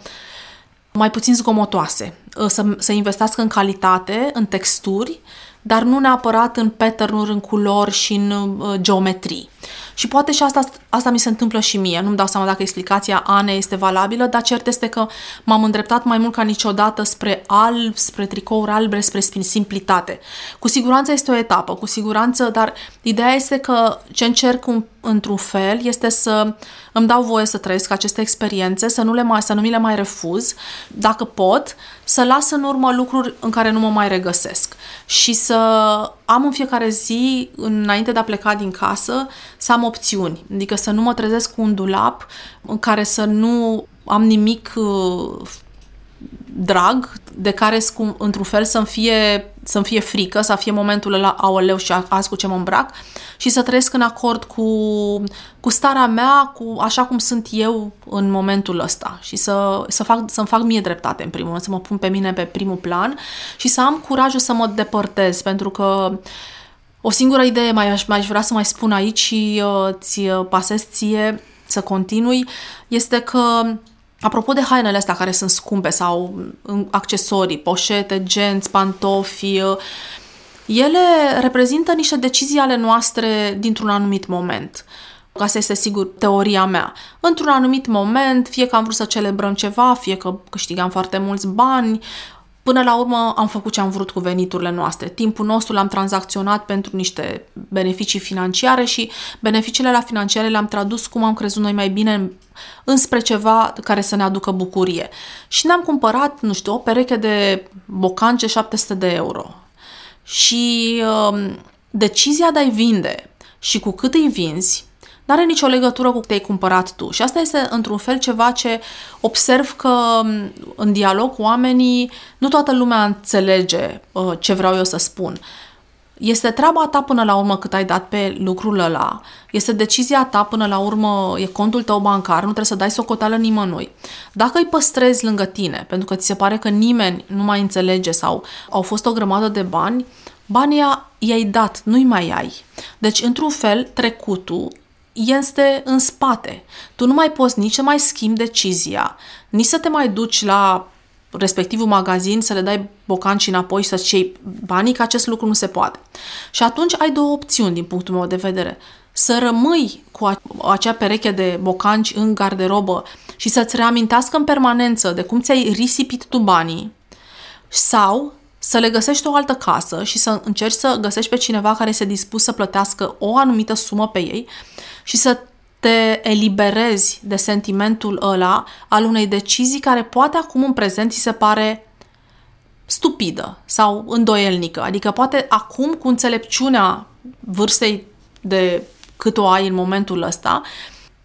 mai puțin zgomotoase. Uh, să, să investească în calitate, în texturi, dar nu neapărat în pattern în culori și în geometrii. Și poate și asta, asta mi se întâmplă și mie. Nu-mi dau seama dacă explicația Ane este valabilă, dar cert este că m-am îndreptat mai mult ca niciodată spre alb, spre tricouri albe, spre simplitate. Cu siguranță este o etapă, cu siguranță, dar ideea este că ce încerc un, într-un fel este să îmi dau voie să trăiesc aceste experiențe, să nu, le mai, să nu mi le mai refuz, dacă pot, să las în urmă lucruri în care nu mă mai regăsesc și să am în fiecare zi, înainte de a pleca din casă, să am opțiuni. Adică să nu mă trezesc cu un dulap în care să nu am nimic uh, drag, de care într-un fel să-mi fie, să-mi fie frică, să fie momentul ăla, aoleu și azi cu ce mă îmbrac? Și să trăiesc în acord cu, cu starea mea, cu așa cum sunt eu în momentul ăsta. Și să, să fac, să-mi fac mie dreptate în primul rând, să mă pun pe mine pe primul plan și să am curajul să mă depărtez, pentru că o singură idee mai aș, mai aș vrea să mai spun aici și uh, ți pasez ție să continui, este că Apropo de hainele astea care sunt scumpe sau mm, accesorii, poșete, genți, pantofi, uh, ele reprezintă niște decizii ale noastre dintr-un anumit moment. Asta este sigur teoria mea. Într-un anumit moment, fie că am vrut să celebrăm ceva, fie că câștigam foarte mulți bani, Până la urmă am făcut ce am vrut cu veniturile noastre. Timpul nostru l-am tranzacționat pentru niște beneficii financiare și beneficiile la financiare le-am tradus cum am crezut noi mai bine înspre ceva care să ne aducă bucurie. Și ne-am cumpărat, nu știu, o pereche de bocance 700 de euro. Și uh, decizia de a-i vinde și cu cât îi vinzi nu are nicio legătură cu te-ai cumpărat tu. Și asta este, într-un fel, ceva ce observ că în dialog cu oamenii nu toată lumea înțelege uh, ce vreau eu să spun. Este treaba ta până la urmă cât ai dat pe lucrul ăla, este decizia ta până la urmă, e contul tău bancar, nu trebuie să dai socoteală nimănui. Dacă îi păstrezi lângă tine, pentru că ți se pare că nimeni nu mai înțelege sau au fost o grămadă de bani, banii i-ai dat, nu-i mai ai. Deci, într-un fel, trecutul este în spate. Tu nu mai poți nici să mai schimbi decizia, nici să te mai duci la respectivul magazin, să le dai bocanci înapoi și să-ți iei banii, că acest lucru nu se poate. Și atunci ai două opțiuni din punctul meu de vedere. Să rămâi cu acea pereche de bocanci în garderobă și să-ți reamintească în permanență de cum ți-ai risipit tu banii sau să le găsești o altă casă și să încerci să găsești pe cineva care este dispus să plătească o anumită sumă pe ei și să te eliberezi de sentimentul ăla al unei decizii care poate acum în prezent ți se pare stupidă sau îndoielnică. Adică poate acum cu înțelepciunea vârstei de cât o ai în momentul ăsta,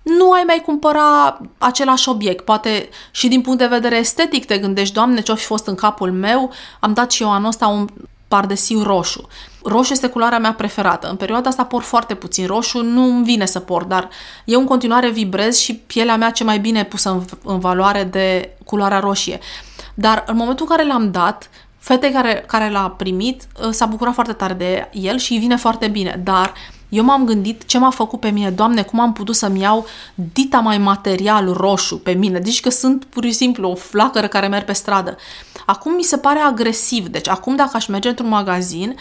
nu ai mai cumpăra același obiect. Poate și din punct de vedere estetic te gândești, Doamne, ce-o fi fost în capul meu, am dat și eu anul ăsta un pardesiu roșu. Roșu este culoarea mea preferată. În perioada asta por foarte puțin roșu, nu îmi vine să por, dar eu în continuare vibrez și pielea mea ce mai bine e pusă în, în valoare de culoarea roșie. Dar în momentul în care l-am dat, fetei care, care l-a primit ă, s-a bucurat foarte tare de el și îi vine foarte bine, dar eu m-am gândit ce m-a făcut pe mine, Doamne, cum am putut să-mi iau dita mai material roșu pe mine, deci că sunt pur și simplu o flacără care merg pe stradă. Acum mi se pare agresiv, deci acum dacă aș merge într-un magazin,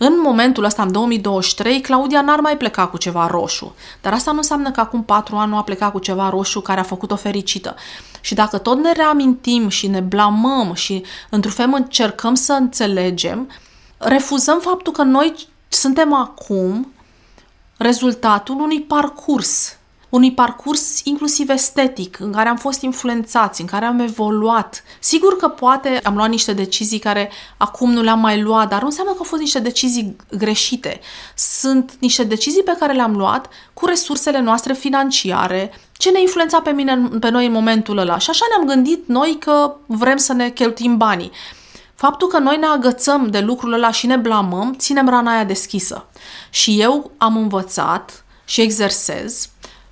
în momentul ăsta, în 2023, Claudia n-ar mai pleca cu ceva roșu. Dar asta nu înseamnă că acum patru ani nu a plecat cu ceva roșu care a făcut-o fericită. Și dacă tot ne reamintim și ne blamăm și într-un fel încercăm să înțelegem, refuzăm faptul că noi suntem acum rezultatul unui parcurs unui parcurs inclusiv estetic, în care am fost influențați, în care am evoluat. Sigur că poate am luat niște decizii care acum nu le-am mai luat, dar nu înseamnă că au fost niște decizii greșite. Sunt niște decizii pe care le-am luat cu resursele noastre financiare, ce ne influența pe mine, pe noi în momentul ăla. Și așa ne-am gândit noi că vrem să ne cheltuim banii. Faptul că noi ne agățăm de lucrul ăla și ne blamăm, ținem rana aia deschisă. Și eu am învățat și exersez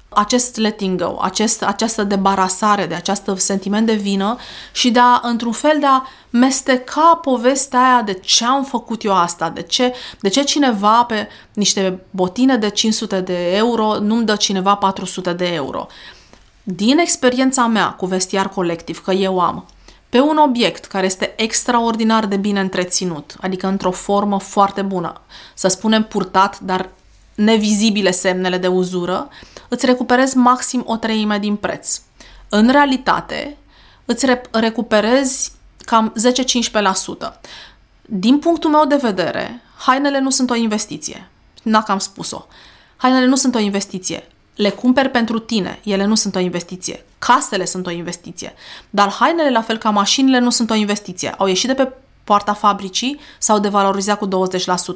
acest letting go, acest, această debarasare de acest sentiment de vină și de a, într-un fel, de a mesteca povestea aia de ce am făcut eu asta, de ce, de ce cineva pe niște botine de 500 de euro nu-mi dă cineva 400 de euro. Din experiența mea cu vestiar colectiv, că eu am, pe un obiect care este extraordinar de bine întreținut, adică într-o formă foarte bună, să spunem purtat, dar nevizibile semnele de uzură, îți recuperezi maxim o treime din preț. În realitate, îți recuperezi cam 10-15%. Din punctul meu de vedere, hainele nu sunt o investiție. N-a cam spus-o. Hainele nu sunt o investiție. Le cumperi pentru tine, ele nu sunt o investiție. Casele sunt o investiție. Dar hainele, la fel ca mașinile, nu sunt o investiție. Au ieșit de pe poarta fabricii sau de valorizat cu 20%.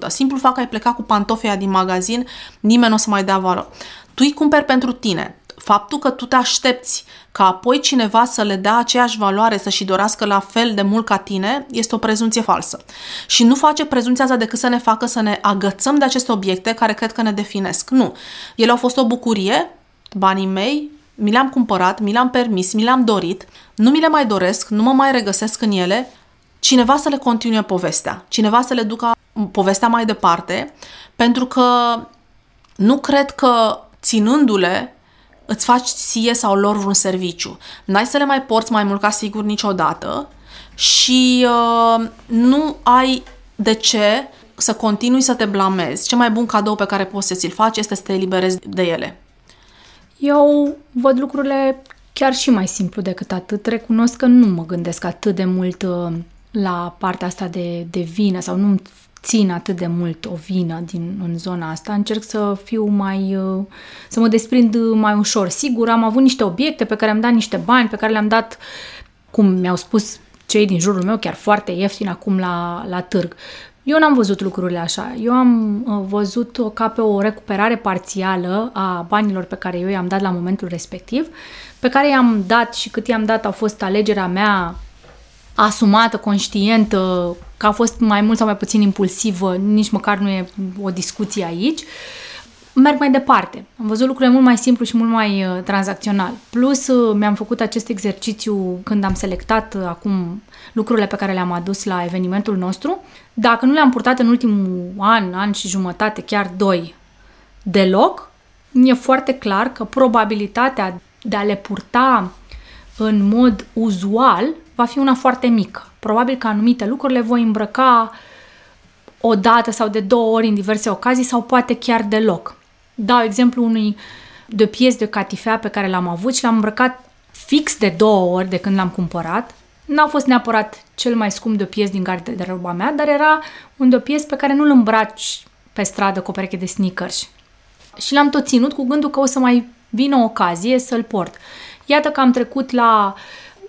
Simplu fapt că ai plecat cu pantofia din magazin, nimeni nu o să mai dea valoare. Tu îi cumperi pentru tine. Faptul că tu te aștepți ca apoi cineva să le dea aceeași valoare, să și dorească la fel de mult ca tine, este o prezumție falsă. Și nu face prezumția asta decât să ne facă să ne agățăm de aceste obiecte care cred că ne definesc. Nu. Ele au fost o bucurie, banii mei, mi le-am cumpărat, mi le-am permis, mi le-am dorit, nu mi le mai doresc, nu mă mai regăsesc în ele, cineva să le continue povestea, cineva să le ducă povestea mai departe, pentru că nu cred că ținându-le îți faci ție sau lor vreun serviciu. N-ai să le mai porți mai mult ca sigur niciodată și uh, nu ai de ce să continui să te blamezi. Cel mai bun cadou pe care poți să ți-l faci este să te eliberezi de ele. Eu văd lucrurile chiar și mai simplu decât atât. Recunosc că nu mă gândesc atât de mult uh, la partea asta de, de vină sau nu țin atât de mult o vină din, în zona asta, încerc să fiu mai, uh, să mă desprind mai ușor. Sigur, am avut niște obiecte pe care am dat niște bani, pe care le-am dat, cum mi-au spus cei din jurul meu, chiar foarte ieftin acum la, la târg. Eu n-am văzut lucrurile așa. Eu am uh, văzut-o ca pe o recuperare parțială a banilor pe care eu i-am dat la momentul respectiv, pe care i-am dat și cât i-am dat a fost alegerea mea asumată, conștientă, că a fost mai mult sau mai puțin impulsivă, nici măcar nu e o discuție aici, merg mai departe. Am văzut lucrurile mult mai simplu și mult mai uh, tranzacțional. Plus, uh, mi-am făcut acest exercițiu când am selectat uh, acum lucrurile pe care le-am adus la evenimentul nostru. Dacă nu le-am purtat în ultimul an, an și jumătate, chiar doi, deloc, e foarte clar că probabilitatea de a le purta în mod uzual va fi una foarte mică. Probabil că anumite lucruri le voi îmbrăca o dată sau de două ori în diverse ocazii sau poate chiar deloc. Dau exemplu unui de pies de catifea pe care l-am avut și l-am îmbrăcat fix de două ori de când l-am cumpărat. N-a fost neapărat cel mai scump de pies din garderoba mea, dar era un de pies pe care nu-l îmbraci pe stradă cu o pereche de sneakers. Și l-am tot ținut cu gândul că o să mai vină o ocazie să-l port. Iată că am trecut la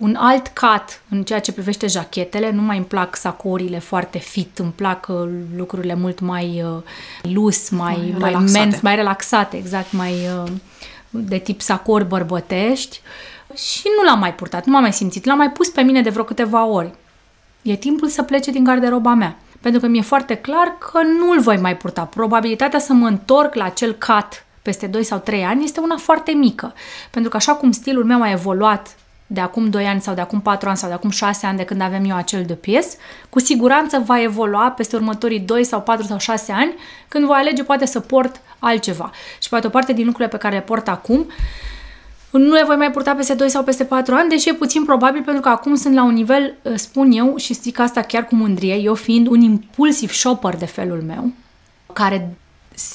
un alt cat în ceea ce privește jachetele. Nu mai îmi plac sacourile foarte fit, îmi plac uh, lucrurile mult mai uh, loose, mai, mai, mai mens, mai relaxate, exact, mai uh, de tip sacouri bărbătești. Și nu l-am mai purtat, nu m-am mai simțit. L-am mai pus pe mine de vreo câteva ori. E timpul să plece din garderoba mea. Pentru că mi-e foarte clar că nu-l voi mai purta. Probabilitatea să mă întorc la acel cat peste 2 sau 3 ani este una foarte mică. Pentru că așa cum stilul meu a evoluat de acum 2 ani sau de acum 4 ani sau de acum 6 ani de când avem eu acel de pies, cu siguranță va evolua peste următorii 2 sau 4 sau 6 ani când voi alege poate să port altceva. Și poate o parte din lucrurile pe care le port acum nu le voi mai purta peste 2 sau peste 4 ani, deși e puțin probabil pentru că acum sunt la un nivel, spun eu, și zic asta chiar cu mândrie, eu fiind un impulsiv shopper de felul meu, care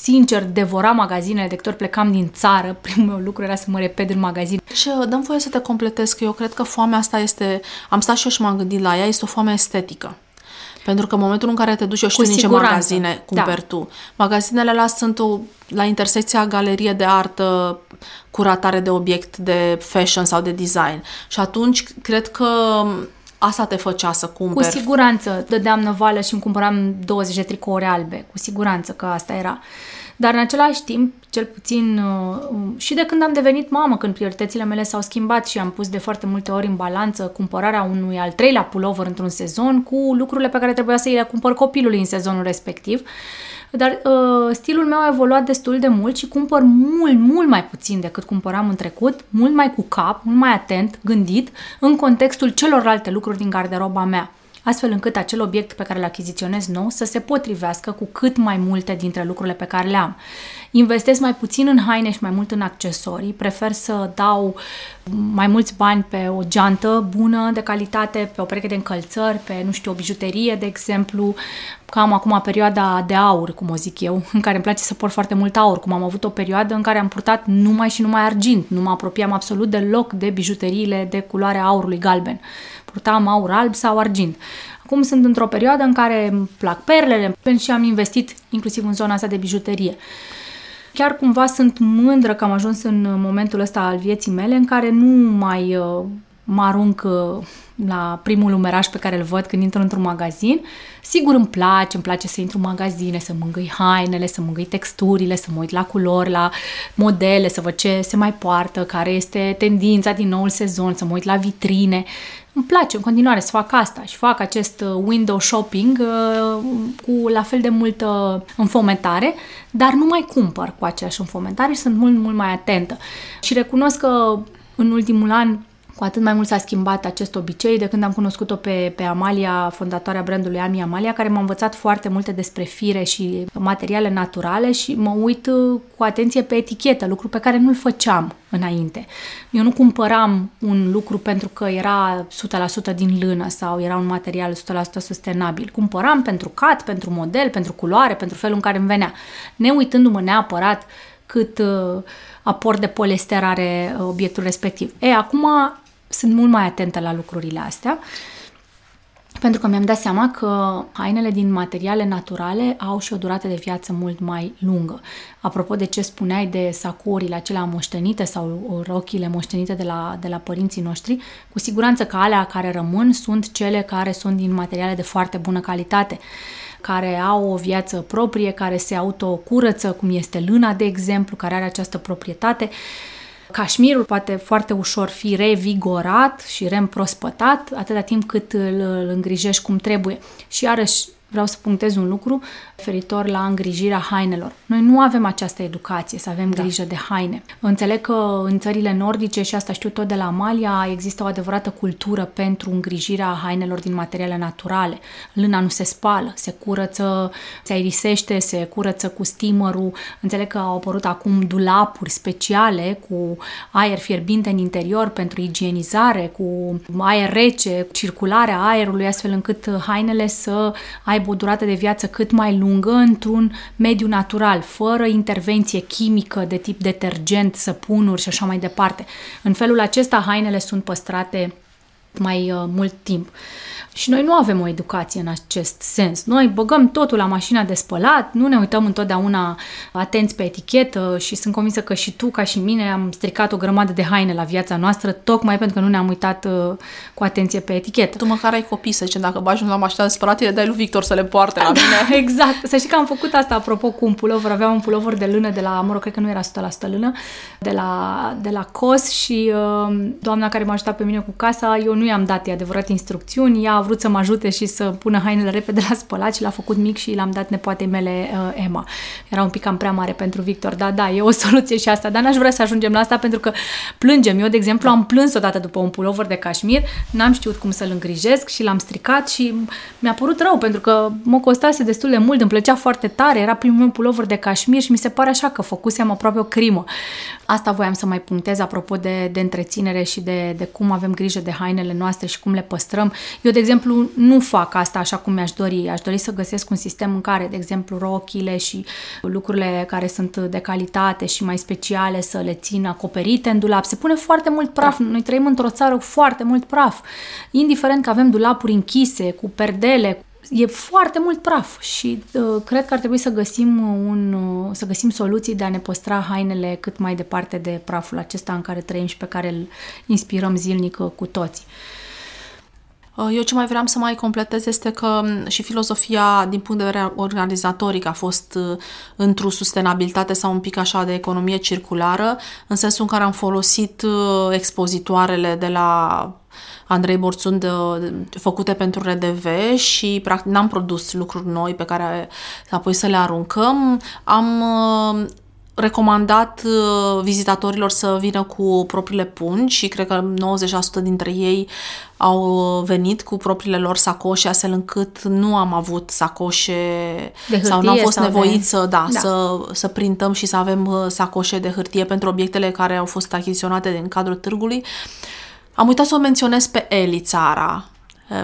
sincer devora magazinele de câte ori plecam din țară. [LAUGHS] Primul meu lucru era să mă repet în magazin. Și uh, dăm voie să te completez că eu cred că foamea asta este, am stat și eu și m-am gândit la ea, este o foame estetică. Pentru că în momentul în care te duci, eu știu Cu din ce siguranță. magazine cumperi Da. tu. Magazinele alea sunt o, la intersecția galerie de artă, curatare de obiect de fashion sau de design. Și atunci, cred că asta te făcea să Cu cumperi. siguranță dădeam năvală și îmi cumpăram 20 de tricouri albe. Cu siguranță că asta era. Dar în același timp, cel puțin uh, și de când am devenit mamă, când prioritățile mele s-au schimbat și am pus de foarte multe ori în balanță cumpărarea unui al treilea pullover într-un sezon cu lucrurile pe care trebuia să îi le cumpăr copilului în sezonul respectiv. Dar uh, stilul meu a evoluat destul de mult și cumpăr mult, mult mai puțin decât cumpăram în trecut, mult mai cu cap, mult mai atent, gândit, în contextul celorlalte lucruri din garderoba mea astfel încât acel obiect pe care îl achiziționez nou să se potrivească cu cât mai multe dintre lucrurile pe care le am. Investesc mai puțin în haine și mai mult în accesorii, prefer să dau mai mulți bani pe o geantă bună de calitate, pe o pereche de încălțări, pe, nu știu, o bijuterie, de exemplu, că am acum perioada de aur, cum o zic eu, în care îmi place să port foarte mult aur, cum am avut o perioadă în care am purtat numai și numai argint, nu mă apropiam absolut deloc de bijuteriile de culoare aurului galben. Purtam aur alb sau argint. Acum sunt într-o perioadă în care îmi plac perlele și am investit inclusiv în zona asta de bijuterie. Chiar cumva sunt mândră că am ajuns în momentul ăsta al vieții mele în care nu mai uh, mă arunc uh, la primul umeraș pe care îl văd când intru într-un magazin. Sigur îmi place, îmi place să intru în magazine, să mângâi hainele, să mângâi texturile, să mă uit la culori, la modele, să văd ce se mai poartă, care este tendința din noul sezon, să mă uit la vitrine. Îmi place în continuare să fac asta și fac acest uh, window shopping uh, cu la fel de multă înfometare, dar nu mai cumpăr cu aceeași înfometare și sunt mult, mult mai atentă. Și recunosc că în ultimul an cu atât mai mult s-a schimbat acest obicei de când am cunoscut-o pe, pe Amalia, fondatoarea brandului Ami Amalia, care m-a învățat foarte multe despre fire și materiale naturale și mă uit uh, cu atenție pe etichetă, lucru pe care nu-l făceam înainte. Eu nu cumpăram un lucru pentru că era 100% din lână sau era un material 100% sustenabil. Cumpăram pentru cat, pentru model, pentru culoare, pentru felul în care îmi venea. Ne uitându-mă neapărat cât uh, aport de poliester are uh, obiectul respectiv. E, acum sunt mult mai atentă la lucrurile astea pentru că mi-am dat seama că hainele din materiale naturale au și o durată de viață mult mai lungă. Apropo de ce spuneai de sacurile acelea moștenite sau rochile moștenite de la, de la părinții noștri, cu siguranță că alea care rămân sunt cele care sunt din materiale de foarte bună calitate care au o viață proprie, care se autocurăță, cum este lâna, de exemplu, care are această proprietate. Cașmirul poate foarte ușor fi revigorat și reîmprospătat atâta timp cât îl, îl îngrijești cum trebuie. Și iarăși vreau să punctez un lucru referitor la îngrijirea hainelor. Noi nu avem această educație, să avem da. grijă de haine. Înțeleg că în țările nordice, și asta știu tot de la Amalia, există o adevărată cultură pentru îngrijirea hainelor din materiale naturale. Lâna nu se spală, se curăță, se aerisește, se curăță cu steamerul. Înțeleg că au apărut acum dulapuri speciale cu aer fierbinte în interior pentru igienizare, cu aer rece, circularea aerului, astfel încât hainele să aibă o durată de viață cât mai lungă într-un mediu natural, fără intervenție chimică de tip detergent, săpunuri și așa mai departe. În felul acesta, hainele sunt păstrate mai uh, mult timp. Și noi nu avem o educație în acest sens. Noi băgăm totul la mașina de spălat, nu ne uităm întotdeauna atenți pe etichetă și sunt convinsă că și tu, ca și mine, am stricat o grămadă de haine la viața noastră, tocmai pentru că nu ne-am uitat uh, cu atenție pe etichetă. Tu măcar ai copii, să zicem, dacă bagi la mașina de spălat, le dai lui Victor să le poarte la mine. [LAUGHS] exact. Să știi că am făcut asta, apropo, cu un pulover. Aveam un pulover de lână de la, mă rog, cred că nu era 100% lână, de la, de la COS și uh, doamna care m-a ajutat pe mine cu casa, eu nu i-am dat, e adevărat, instrucțiuni, ea a vrut să mă ajute și să pună hainele repede la spălat și l-a făcut mic și l-am dat nepoatei mele uh, Emma. Era un pic cam prea mare pentru Victor, da, da, e o [LAUGHS] soluție și asta, dar n-aș vrea să ajungem la asta pentru că plângem. Eu, de exemplu, am plâns odată după un pulover de cașmir, n-am știut cum să-l îngrijesc și l-am stricat și mi-a părut rău pentru că mă costase destul de mult, îmi plăcea foarte tare, era primul meu pulover de cașmir și mi se pare așa că făcusem aproape o crimă. Asta voiam să mai punctez apropo de, de întreținere și de, de cum avem grijă de hainele noastre și cum le păstrăm. Eu, de exemplu, nu fac asta așa cum mi-aș dori. Aș dori să găsesc un sistem în care, de exemplu, rochile și lucrurile care sunt de calitate și mai speciale să le țin acoperite în dulap. Se pune foarte mult praf. Noi trăim într-o țară cu foarte mult praf. Indiferent că avem dulapuri închise, cu perdele, e foarte mult praf și uh, cred că ar trebui să găsim, un, uh, să găsim soluții de a ne păstra hainele cât mai departe de praful acesta în care trăim și pe care îl inspirăm zilnic uh, cu toți. Uh, eu ce mai vreau să mai completez este că um, și filozofia din punct de vedere organizatoric a fost uh, într-o sustenabilitate sau un pic așa de economie circulară, în sensul în care am folosit uh, expozitoarele de la Andrei Borțun de, făcute pentru RDV și practic n-am produs lucruri noi pe care apoi să le aruncăm. Am recomandat uh, vizitatorilor să vină cu propriile pungi și cred că 90% dintre ei au venit cu propriile lor sacoșe, astfel încât nu am avut sacoșe de sau nu am fost nevoiți de... să, da, da. Să, să printăm și să avem uh, sacoșe de hârtie pentru obiectele care au fost achiziționate în cadrul târgului. Am uitat să o menționez pe Eli Țara,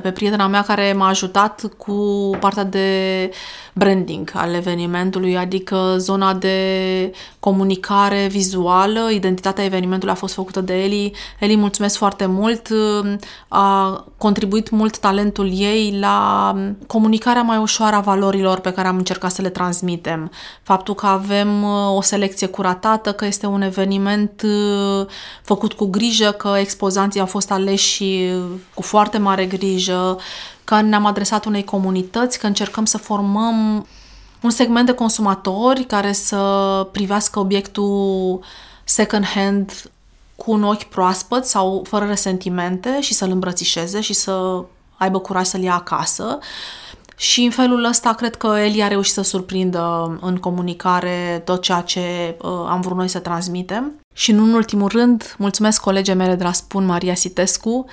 pe prietena mea care m-a ajutat cu partea de branding al evenimentului, adică zona de comunicare vizuală, identitatea evenimentului a fost făcută de Eli. Eli, mulțumesc foarte mult, a contribuit mult talentul ei la comunicarea mai ușoară a valorilor pe care am încercat să le transmitem. Faptul că avem o selecție curatată, că este un eveniment făcut cu grijă, că expozanții au fost aleși cu foarte mare grijă, că ne-am adresat unei comunități, că încercăm să formăm un segment de consumatori care să privească obiectul second hand cu un ochi proaspăt sau fără resentimente și să-l îmbrățișeze și să aibă curaj să-l ia acasă. Și în felul ăsta cred că Eli a reușit să surprindă în comunicare tot ceea ce uh, am vrut noi să transmitem. Și nu în ultimul rând, mulțumesc colegii mele de la Spun, Maria Sitescu,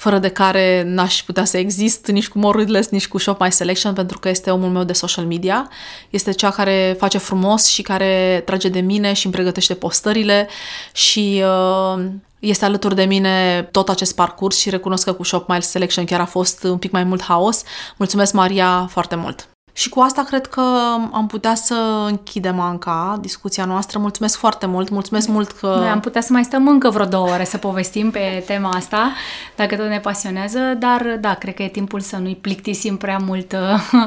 fără de care n-aș putea să exist nici cu More nici cu Shop My Selection, pentru că este omul meu de social media. Este cea care face frumos și care trage de mine și îmi pregătește postările și uh, este alături de mine tot acest parcurs și recunosc că cu Shop My Selection chiar a fost un pic mai mult haos. Mulțumesc, Maria, foarte mult! Și cu asta cred că am putea să închidem, Anca, discuția noastră. Mulțumesc foarte mult, mulțumesc mult că... Noi am putea să mai stăm încă vreo două ore să povestim pe tema asta, dacă tot ne pasionează, dar da, cred că e timpul să nu-i plictisim prea mult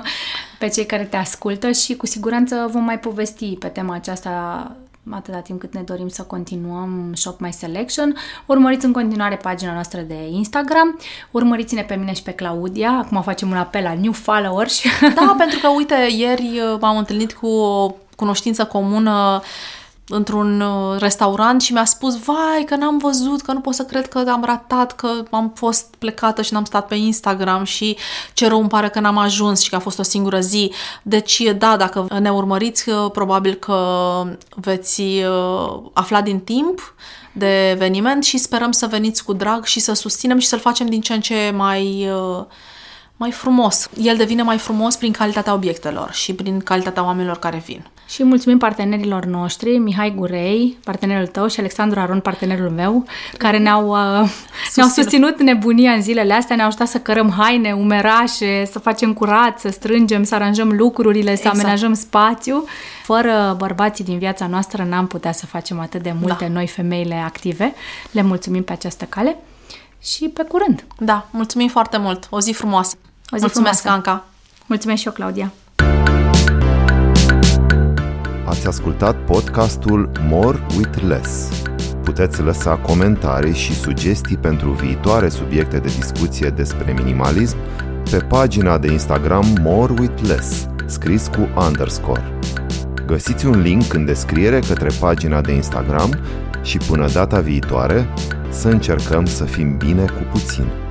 [LAUGHS] pe cei care te ascultă și cu siguranță vom mai povesti pe tema aceasta atâta timp cât ne dorim să continuăm Shop My Selection. Urmăriți în continuare pagina noastră de Instagram, urmăriți-ne pe mine și pe Claudia, acum facem un apel la new followers. Da, pentru că, uite, ieri uh, m-am întâlnit cu o cunoștință comună într-un uh, restaurant și mi-a spus, vai, că n-am văzut, că nu pot să cred că am ratat, că am fost plecată și n-am stat pe Instagram și ce rău îmi pare că n-am ajuns și că a fost o singură zi. Deci, da, dacă ne urmăriți, uh, probabil că veți uh, afla din timp de eveniment și sperăm să veniți cu drag și să susținem și să-l facem din ce în ce mai mai frumos. El devine mai frumos prin calitatea obiectelor și prin calitatea oamenilor care vin. Și mulțumim partenerilor noștri, Mihai Gurei, partenerul tău și Alexandru Aron, partenerul meu, care ne-au, uh, ne-au susținut nebunia în zilele astea, ne-au ajutat să cărăm haine, umerașe, să facem curat, să strângem, să aranjăm lucrurile, exact. să amenajăm spațiu. Fără bărbații din viața noastră n-am putea să facem atât de multe da. noi femeile active. Le mulțumim pe această cale și pe curând. Da, mulțumim foarte mult. O zi frumoasă. O zi Mulțumesc, frumoasă. Anca. Mulțumesc și eu, Claudia. Ați ascultat podcastul More with Less. Puteți lăsa comentarii și sugestii pentru viitoare subiecte de discuție despre minimalism pe pagina de Instagram More with Less, scris cu underscore. Găsiți un link în descriere către pagina de Instagram și până data viitoare să încercăm să fim bine cu puțin.